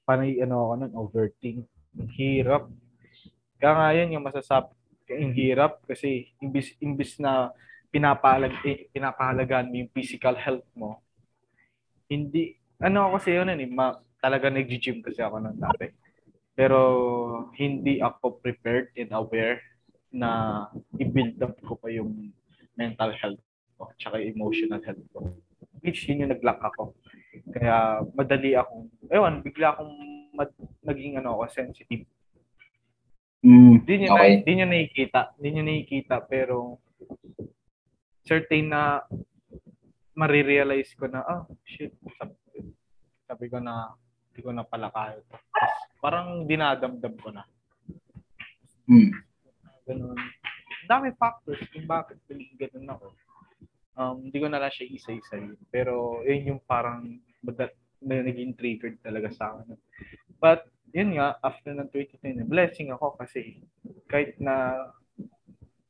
panay ano ako nun, overthink. Hirap kaya nga yun yung masasabi, yung hirap kasi imbis, imbis na pinapahalag, eh, pinapahalagaan mo yung physical health mo, hindi, ano ako kasi yun, eh, ma, talaga nag-gym kasi ako ng dati. Pero hindi ako prepared and aware na i-build up ko pa yung mental health ko tsaka emotional health ko. Which yun yung nag-lack ako. Kaya madali akong, ewan, bigla akong mad, naging ano ako, sensitive Mm, di niya okay. na, di niya nakikita, di niya nakikita pero certain na marirealize ko na ah shit sabi, sabi ko na hindi ko na pala kaya to. Parang dinadamdam ko na. Mm. Ganun. Dami factors kung bakit ganun ako. Um, hindi ko na lang siya isa-isa yun. Pero yun yung parang na naging triggered talaga sa akin. But yun nga, after ng 2010, blessing ako kasi kahit na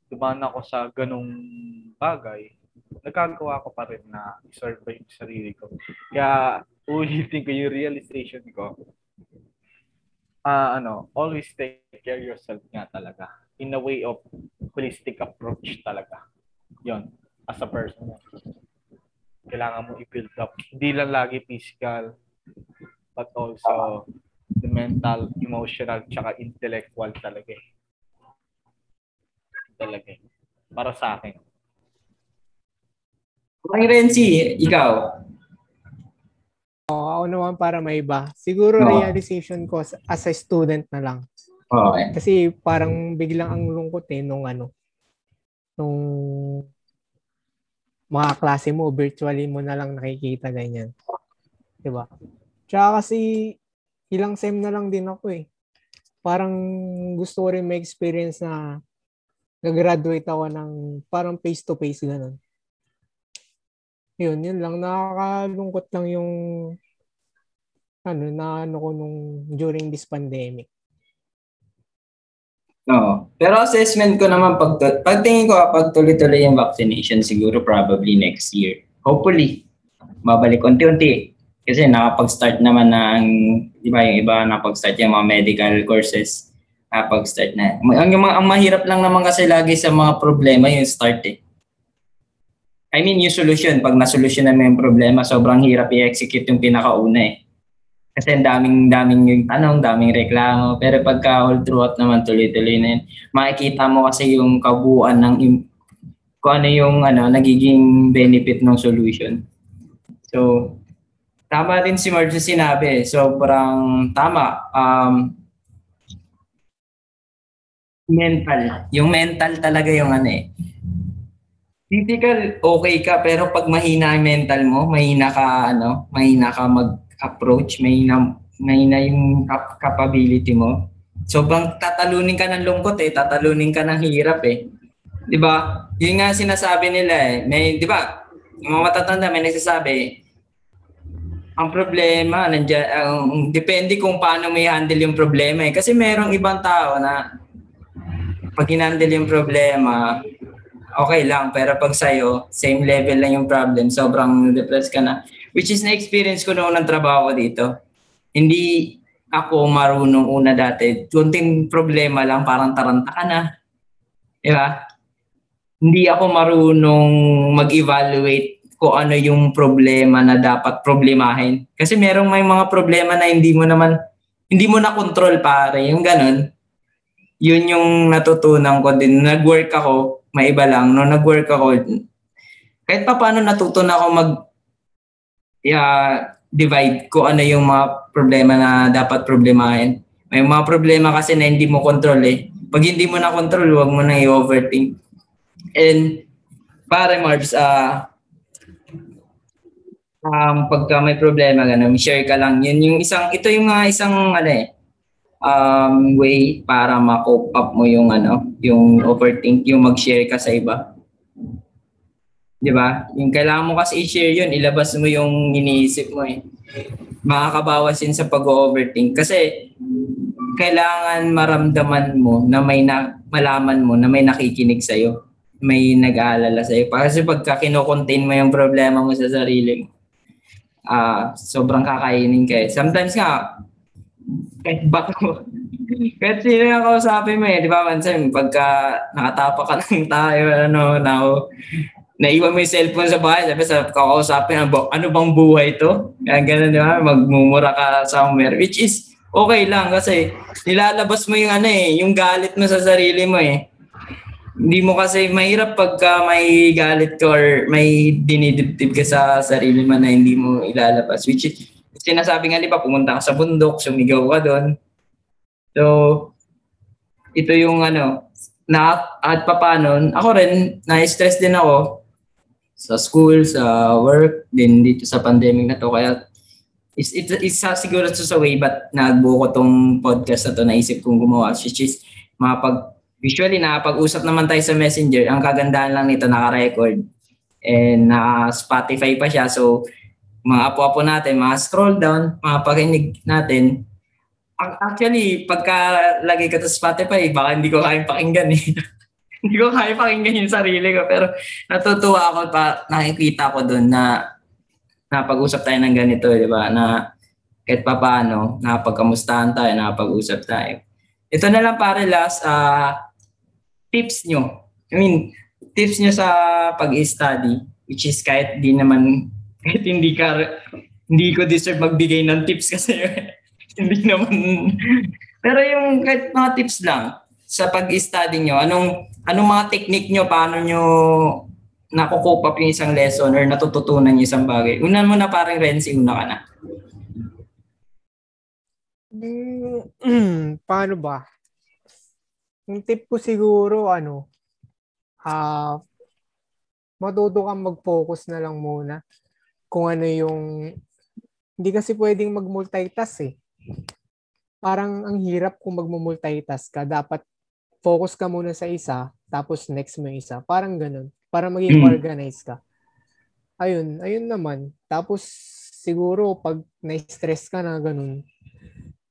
dumaan ako sa ganong bagay, nagkagawa ko pa rin na i-survive yung sarili ko. Kaya ulitin ko yung realization ko. Uh, ano, always take care yourself nga talaga. In a way of holistic approach talaga. Yon as a person. Kailangan mo i-build up. Hindi lang lagi physical, but also the mental, emotional, tsaka intellectual talaga eh. Talaga eh. Para sa akin. Ang Renzi, ikaw? Oh, ako naman para may iba. Siguro oh. realization ko as a student na lang. Okay. Kasi parang biglang ang lungkot eh nung ano, nung mga klase mo, virtually mo na lang nakikita ganyan. 'Di ba? Tsaka kasi ilang sem na lang din ako eh. Parang gusto ko rin may experience na nag-graduate ako ng parang face-to-face ganun. Yun, yun lang. Nakakalungkot lang yung ano, na ano ko nung during this pandemic. Oo. Pero assessment ko naman pag pagtingin ko pag tuloy-tuloy yung vaccination siguro probably next year. Hopefully babalik unti-unti. Kasi nakapag-start naman ng, di ba, yung iba nakapag-start yung mga medical courses. Nakapag-start na. Ang, ang, ang mahirap lang naman kasi lagi sa mga problema yung start eh. I mean, yung solution. Pag nasolusyon na yung problema, sobrang hirap i-execute yung pinakauna eh. Kasi ang daming, daming yung tanong, daming reklamo. Pero pagka all throughout naman, tuloy-tuloy na yun, makikita mo kasi yung kabuuan ng kung ano yung ano, nagiging benefit ng solution. So, tama din si Marge sinabi. Sobrang tama. Um, mental. Yung mental talaga yung ano eh. Physical, okay ka. Pero pag mahina yung mental mo, mahina ka, ano, mahina ka mag-approach, mahina, mahina yung cap- capability mo. Sobrang tatalunin ka ng lungkot eh, tatalunin ka ng hirap eh. 'Di ba? Yun nga sinasabi nila eh. May 'di ba? Yung mga matatanda may nagsasabi, ang problema, nandiyan, ang, depende kung paano may handle yung problema eh. Kasi merong ibang tao na pag hinandle yung problema, okay lang. Pero pag sa'yo, same level lang yung problem, sobrang depressed ka na. Which is na-experience ko noon ng trabaho dito. Hindi ako marunong una dati. Kunting problema lang, parang taranta ka na. Di ba? Hindi ako marunong mag-evaluate kung ano yung problema na dapat problemahin. Kasi merong may mga problema na hindi mo naman, hindi mo na control pare, yung ganun. Yun yung natutunan ko din. Nag-work ako, may iba lang, no nag-work ako, kahit pa paano natutunan ako mag uh, divide ko ano yung mga problema na dapat problemahin. May mga problema kasi na hindi mo control eh. Pag hindi mo na control, huwag mo na i-overthink. And pare Marbs, uh, um, pagka may problema, ganun, share ka lang. Yun yung isang, ito yung uh, isang, ano eh, um, way para ma-cope up mo yung, ano, yung overthink, yung mag-share ka sa iba. Di ba? Yung kailangan mo kasi i-share yun, ilabas mo yung iniisip mo eh. Makakabawas yun sa pag-overthink. Kasi, kailangan maramdaman mo na may na, malaman mo na may nakikinig sa'yo may nag-aalala sa'yo. Kasi pagka kinocontain mo yung problema mo sa sarili mo, uh, sobrang kakainin ka eh. Sometimes nga, kahit baka mo, kahit sino yung kausapin mo eh, di ba, Mansan, pagka nakatapa ka ng tayo, ano, na, naiwan mo yung cellphone sa bahay, sabi sa kakausapin, ano, ano bang buhay to? Kaya ganun, di ba, magmumura ka somewhere, which is okay lang kasi nilalabas mo yung ano eh, yung galit mo sa sarili mo eh hindi mo kasi mahirap pagka may galit ka or may dinidibdib ka sa sarili mo na hindi mo ilalabas. Which is, sinasabi nga di ba, pumunta ka sa bundok, sumigaw ka doon. So, ito yung ano, na at papanon, ako rin, na-stress din ako sa school, sa work, din dito sa pandemic na to. Kaya, is it, isa siguro to sa way but nagbuo ko tong podcast na to, naisip kong gumawa, which is mapag Usually, nakapag-usap naman tayo sa Messenger. Ang kagandahan lang nito, naka-record. And na uh, Spotify pa siya. So, mga apo-apo natin, mga scroll down, mga pakinig natin. Actually, pagka lagi ka sa Spotify, baka hindi ko kayang pakinggan eh. hindi ko kaya pakinggan yung sarili ko. Pero natutuwa ako pa, nakikita ko doon na napag-usap tayo ng ganito, di ba? Na kahit pa paano, napagkamustahan tayo, napag-usap tayo. Ito na lang pare last, uh, tips nyo? I mean, tips nyo sa pag-study, which is kahit di naman, kahit hindi ka, hindi ko deserve magbigay ng tips kasi hindi naman, pero yung kahit mga tips lang sa pag-study nyo, anong, anong mga technique nyo, paano nyo nakukup up yung isang lesson or natututunan yung isang bagay? Una mo na parang Renzi, una ka na. Mm, paano ba? Yung tip ko siguro, ano, ah, uh, matuto kang mag-focus na lang muna kung ano yung, hindi kasi pwedeng mag-multitask eh. Parang ang hirap kung mag-multitask ka. Dapat focus ka muna sa isa, tapos next mo isa. Parang ganun. Para maging mm. organized ka. Ayun, ayun naman. Tapos siguro pag na-stress ka na ganun,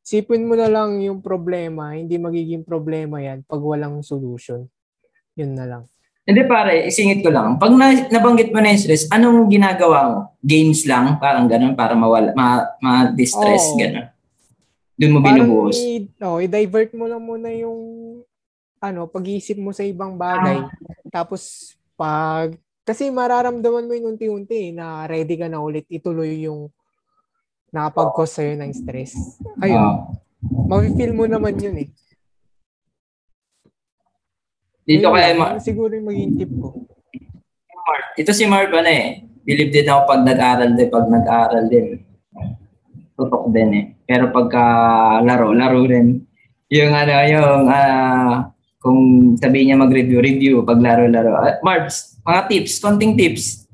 Sipin mo na lang yung problema, hindi magiging problema yan pag walang solution. Yun na lang. Hindi pare, isingit ko lang. Pag na, nabanggit mo na yung stress, anong ginagawa mo? Games lang? Parang ganun, para mawala, ma, ma-distress, oh. ganun. Doon mo binubuhos. I, oh, i-divert mo lang muna yung ano, pag-iisip mo sa ibang bagay. Ah. Tapos, pag, kasi mararamdaman mo yung unti-unti na ready ka na ulit ituloy yung nakapag-cause sa'yo ng stress. Ayun. Uh, Mafe-feel mo naman yun eh. Dito kaya ma- siguro yung maging tip ko. Mark. Ito si Mark ano eh. Believe din ako pag nag-aral din, pag nag-aral din. Tutok din eh. Pero pagka laro, laro rin. Yung ano, yung uh, kung sabi niya mag-review, review pag laro-laro. Uh, Marbs, mga tips, konting tips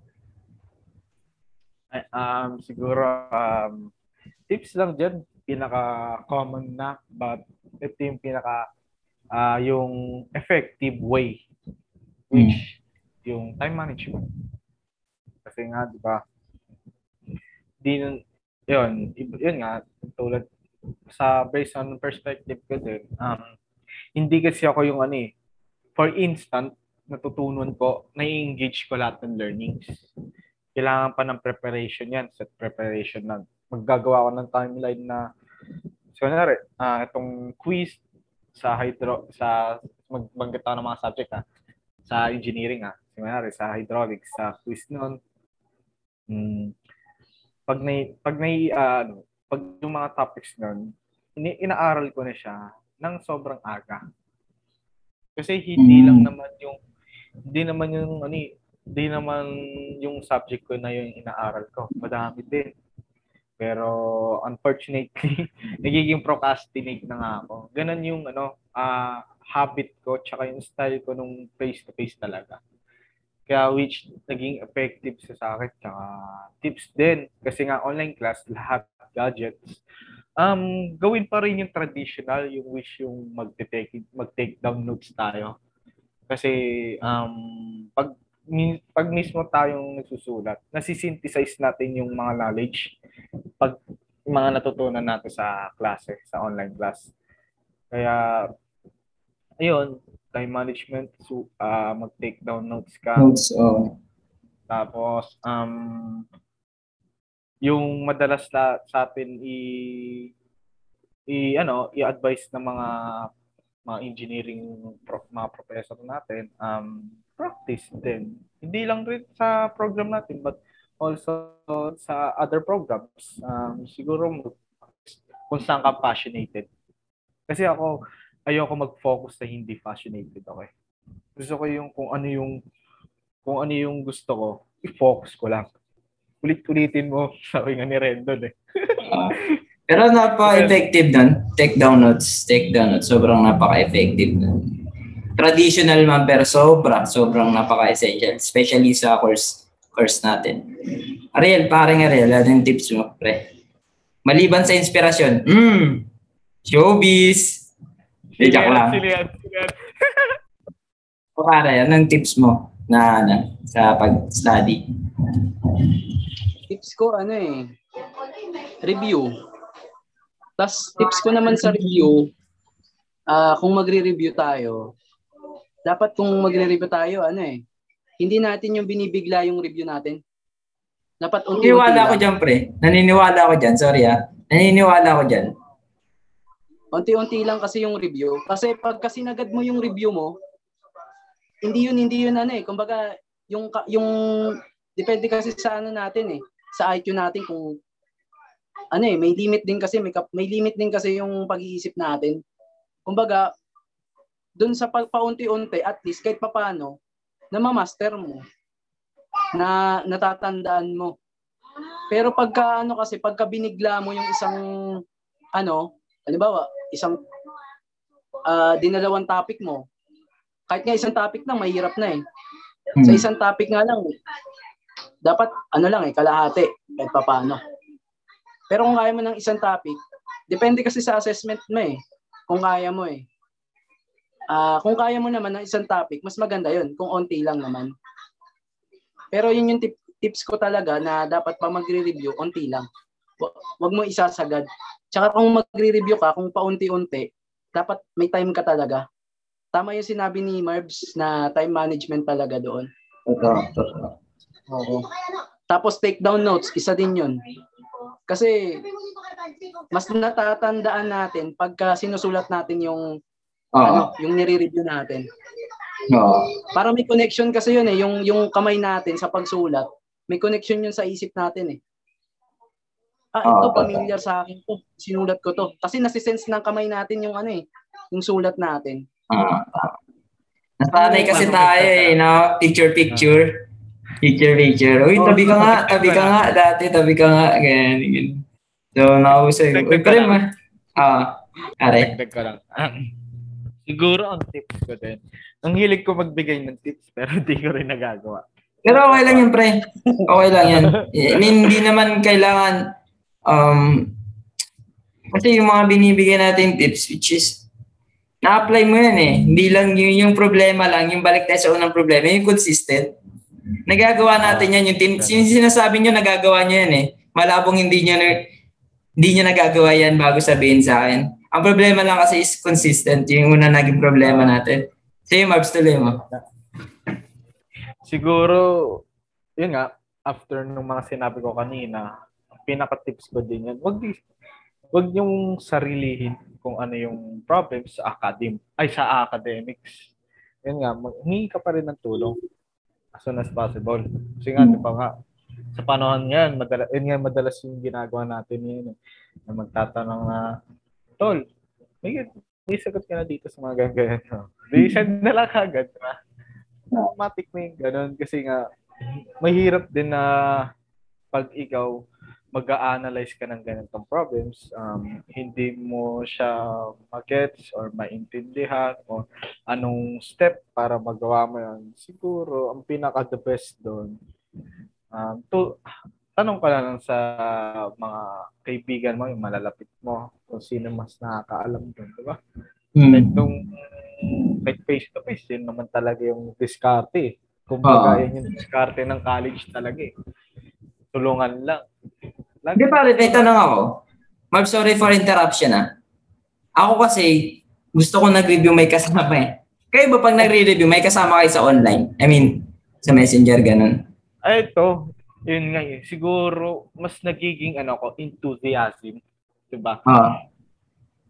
um, siguro um, tips lang dyan, pinaka-common na but ito yung pinaka uh, yung effective way which mm. yung time management. Kasi nga, di ba, di, yun, yun nga, tulad sa based on perspective ko din, um, hindi kasi ako yung ano eh, for instant, natutunan ko, nai-engage ko lahat ng learnings. Kailangan pa ng preparation yan, set preparation na maggagawa ko ng timeline na so na uh, itong quiz sa hydro sa magbanggit ako ng mga subject ha, sa engineering ha. So, sa hydraulics, sa quiz noon, hmm, pag may pag may uh, ano, pag yung mga topics noon, ini inaaral ko na siya ng sobrang aga. Kasi hindi mm. lang naman yung hindi naman yung ano, hindi naman yung subject ko na yung inaaral ko. Madami din. Pero unfortunately, nagiging procrastinate na nga ako. Ganun yung ano, uh, habit ko tsaka yung style ko nung face-to-face talaga. Kaya which naging effective sa sa akin. Tsaka tips din. Kasi nga online class, lahat gadgets. Um, gawin pa rin yung traditional, yung wish yung mag-take, mag-take down notes tayo. Kasi um, pag pag mismo tayong nagsusulat, nasi-synthesize natin yung mga knowledge pag mga natutunan natin sa klase, sa online class. Kaya, ayun, time management, so, uh, mag-take down notes ka. Notes, oh. Tapos, um, yung madalas la, sa atin i, i ano, i-advise ng mga mga engineering pro, mga professor natin, um, practice din. Hindi lang rin sa program natin, but also sa other programs. Um, siguro kung saan ka passionated. Kasi ako, ayoko mag-focus sa hindi passionated ako eh. Gusto ko yung kung ano yung kung ano yung gusto ko, i-focus ko lang. Ulit-ulitin mo, sabi nga ni Rendon eh. uh, pero napaka-effective nun. Take down notes. Take down notes. Sobrang napaka-effective nun. Traditional man pero sobra, sobrang napaka-essential. Especially sa course course natin. Ariel, parang Ariel, ano yung tips mo, pre? Maliban sa inspirasyon, mm, showbiz, Joke lang. Silihan, silihan. o anong tips mo na ano, sa pag-study? Tips ko, ano eh, review. Tapos tips ko naman sa review, uh, kung magre-review tayo, dapat kung magre-review tayo, ano eh, hindi natin yung binibigla yung review natin. Dapat unti-unti Naniniwala ako dyan, pre. Naniniwala ako dyan. Sorry ah. Naniniwala ako dyan. Unti-unti lang kasi yung review. Kasi pag kasi nagad mo yung review mo, hindi yun, hindi yun ano eh. Kumbaga, yung, yung, depende kasi sa ano natin eh. Sa IQ natin kung, ano eh, may limit din kasi, may, may limit din kasi yung pag-iisip natin. Kumbaga, dun sa paunti-unti, at least kahit papano, na ma-master mo. Na natatandaan mo. Pero pagka ano kasi, pagka binigla mo yung isang ano, halimbawa, isang uh, dinalawang topic mo, kahit nga isang topic lang, mahirap na eh. Hmm. Sa isang topic nga lang, dapat ano lang eh, kalahati, kahit paano. Pero kung kaya mo ng isang topic, depende kasi sa assessment mo eh. Kung kaya mo eh. Uh, kung kaya mo naman ng isang topic, mas maganda yun, kung onti lang naman. Pero yun yung tip, tips ko talaga na dapat pa magre-review, onti lang. Huwag mo isasagad. Tsaka kung magre-review ka, kung paunti-unti, dapat may time ka talaga. Tama yung sinabi ni Marbs na time management talaga doon. Totoo. Oo. Tapos take down notes, isa din yun. Kasi mas natatandaan natin pagka sinusulat natin yung uh ano, yung nire-review natin. Uh-huh. Para may connection kasi yun eh, yung yung kamay natin sa pagsulat, may connection yun sa isip natin eh ah, ito, oh, familiar sa akin to. Sinulat ko to. Kasi nasisense ng kamay natin yung ano eh, yung sulat natin. Ah. Nasanay kasi tayo eh, no? Picture, picture. Picture. Uy, tabi ka nga, tabi ka nga. Dati, tabi ka nga. Ganyan, ganyan. So, nakauso yun. Uy, pero ma. Ah, are. Dagdag ko lang. Siguro ang tips ko din. Ang hilig ko magbigay ng tips pero di ko rin nagagawa. Pero okay lang yun, pre. Okay lang yan. I mean, hindi naman kailangan um, kasi yung mga binibigyan natin tips, which is, na-apply mo yan eh. Hindi lang yung, yung problema lang, yung balik tayo sa unang problema, yung consistent. Nagagawa natin yan. Yung, tin, sinasabi nyo, nagagawa nyo yan eh. Malabong hindi nyo, hindi niya nagagawa yan bago sabihin sa akin. Ang problema lang kasi is consistent. Yung una naging problema natin. Sige, Marbs, tuloy mo. Siguro, yun nga, after nung mga sinabi ko kanina, pinaka-tips ko din yan, wag, wag yung sarilihin kung ano yung problems sa academ ay sa academics. Yun nga, hingi ka pa rin ng tulong as soon as possible. Kasi nga, di ba nga, sa panahon ngayon, madala, yun nga madalas yung ginagawa natin yun, eh, na magtatanong na, Tol, may, may sagot ka na dito sa mga ganyan. No? Di send na lang agad. Na, automatic na yung ganun. Kasi nga, mahirap din na pag ikaw mag-a-analyze ka ng ganitong problems, um, hindi mo siya magets or maintindihan o anong step para magawa mo yan. Siguro, ang pinaka-the best doon, um, to, tanong ka lang sa mga kaibigan mo, yung malalapit mo, kung sino mas nakakaalam doon, di ba? Mm. Like nung kahit face to face, yun naman talaga yung diskarte. Kung baga, uh, yun yung diskarte ng college talaga eh. Tulungan lang. Hindi pare, may tanong ako. Marv, sorry for interruption ah. Ako kasi, gusto ko nag-review may kasama eh. Kayo ba pag nagre-review, may kasama kayo sa online? I mean, sa messenger, ganun. Ay, ito. Yun nga eh. Siguro, mas nagiging ano ko, enthusiasm. Diba? Uh.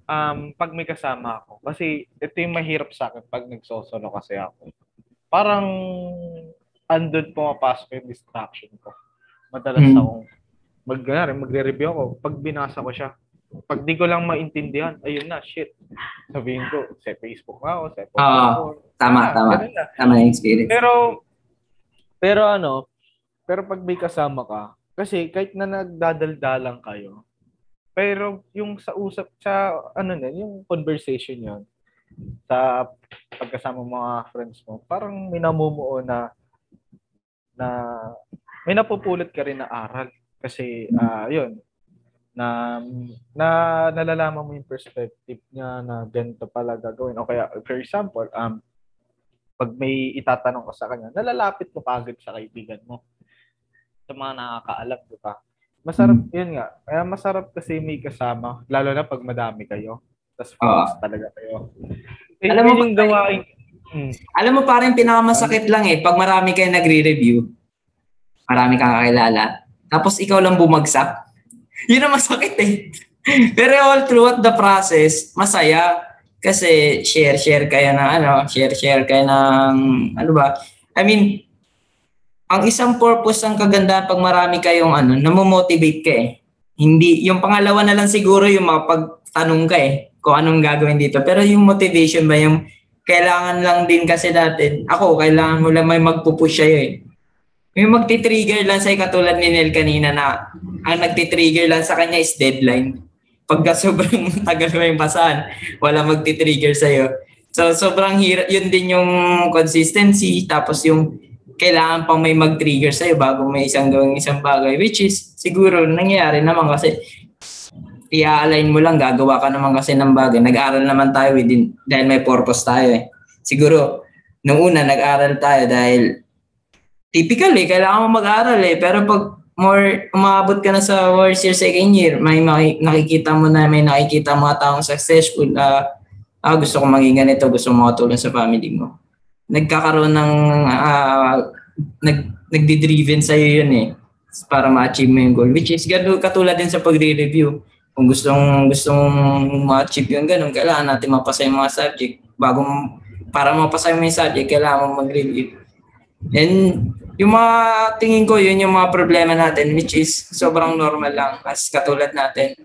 Um, pag may kasama ako. Kasi ito yung mahirap sa akin pag nagsosolo kasi ako. Parang andun pumapasok yung distraction ko. Madalas mm. akong mag, magre-review ako. Pag binasa ko siya, pag di ko lang maintindihan, ayun na, shit. Sabihin ko, sa Facebook nga ako, sa Facebook uh, Tama, ah, tama. Tama yung experience. Pero, pero ano, pero pag may kasama ka, kasi kahit na nagdadaldalang kayo, pero yung sa usap, sa ano na, yung conversation yon sa pagkasama mga friends mo, parang minamumuo na na may napupulot ka rin na aral. Kasi, uh, yun, na, na nalalaman mo yung perspective niya na ganito pala gagawin. O kaya, for example, um, pag may itatanong ko sa kanya, nalalapit mo kagad sa kaibigan mo. Sa mga nakakaalam, di ba? Masarap, mm. yun nga. Kaya masarap kasi may kasama, lalo na pag madami kayo. Tapos focus uh, talaga kayo. Eh, alam mo, yung gawain, hmm. alam mo parang pinakamasakit lang eh, pag marami kayo nagre-review, marami kang kakilala, tapos ikaw lang bumagsak. Yun ang masakit eh. Pero all throughout the process, masaya. Kasi share-share kayo ng ano, share-share kayo ng ano ba. I mean, ang isang purpose ng kagandahan pag marami kayong ano, namomotivate ka eh. Hindi, yung pangalawa na lang siguro yung makapagtanong ka eh kung anong gagawin dito. Pero yung motivation ba, yung kailangan lang din kasi natin, ako, kailangan mo lang may magpupush sa'yo eh may magti-trigger lang sa katulad ni Nel kanina na ang nagti-trigger lang sa kanya is deadline. Pagka sobrang tagal mo yung basahan, wala magti-trigger sa'yo. So sobrang hirap, yun din yung consistency, tapos yung kailangan pang may mag-trigger sa'yo bago may isang gawing isang bagay, which is siguro nangyayari naman kasi i-align mo lang, gagawa ka naman kasi ng bagay. Nag-aral naman tayo within, dahil may purpose tayo eh. Siguro, nung una, nag-aral tayo dahil typical eh, kailangan mo mag-aral eh. Pero pag more umabot ka na sa first year, second year, may nakikita mo na may nakikita mga taong successful, uh, ah, gusto ko maging ganito, gusto mo makatulong sa family mo. Nagkakaroon ng, uh, nag, nagdi-driven sa'yo yun eh para ma-achieve mo yung goal. Which is katulad din sa pagre-review. Kung gustong gustong ma-achieve yung ganun, kailangan natin mapasa yung mga subject. Bago para mapasa yung subject, kailangan mo mag-review. And yung mga tingin ko, yun yung mga problema natin which is sobrang normal lang as katulad natin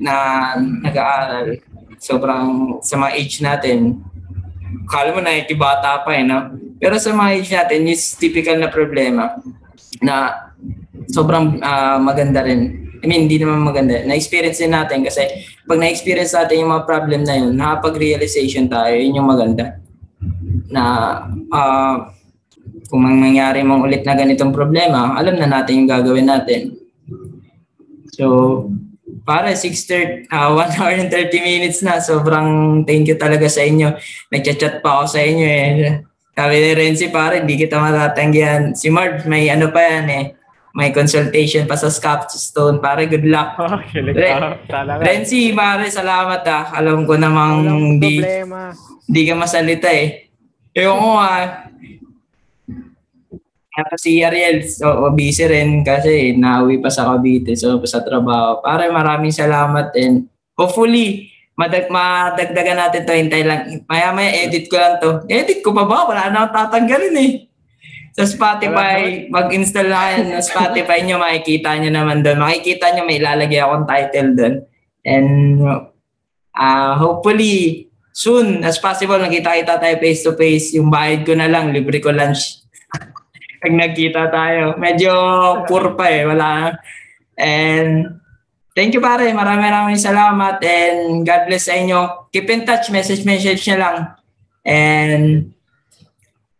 na nag-aaral. Sobrang sa mga age natin, kala mo na bata pa eh, no? Pero sa mga age natin, yung typical na problema na sobrang uh, maganda rin. I mean, hindi naman maganda. Na-experience din natin kasi pag na-experience natin yung mga problem na yun, nakapag-realization tayo, yun yung maganda. Na uh, kung mangyari mong ulit na ganitong problema, alam na natin yung gagawin natin. So, para 6 uh, 1 hour and 30 minutes na. Sobrang thank you talaga sa inyo. Nagchat-chat pa ako sa inyo eh. Sabi ni Renzi, pare, hindi kita matatanggihan. Si Marv, may ano pa yan eh. may consultation pa sa capstone. Pare, good luck. Oh, Re-. Renzi, pare, salamat ah. Alam ko namang Walang di, problema. di ka masalita eh. Ewan ko ah. Kaya si Ariel, so, busy rin kasi nauwi pa sa Cavite, so sa trabaho. Pare, maraming salamat and hopefully, madag madagdagan natin to. Hintay lang. Maya-maya edit ko lang to. Edit ko pa ba? Wala na akong tatanggalin eh. Sa Spotify, mag-install na kayo ng Spotify nyo, makikita nyo naman doon. Makikita nyo, may ilalagay akong title doon. And uh, hopefully, soon as possible, nakita-kita tayo face-to-face. Yung bayad ko na lang, libre ko lunch. Pag nagkita tayo. Medyo poor pa eh. Wala. And thank you pare. Maraming maraming salamat. And God bless sa inyo. Keep in touch. Message, message nyo lang. And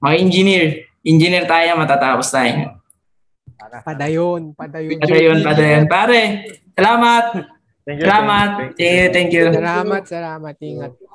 mga engineer. Engineer tayo, matatapos tayo. Padayon, padayon. Padayon, padayon. Pare, salamat. Thank you. Salamat. thank you. Thank you, thank you. Salamat, salamat. Ingat.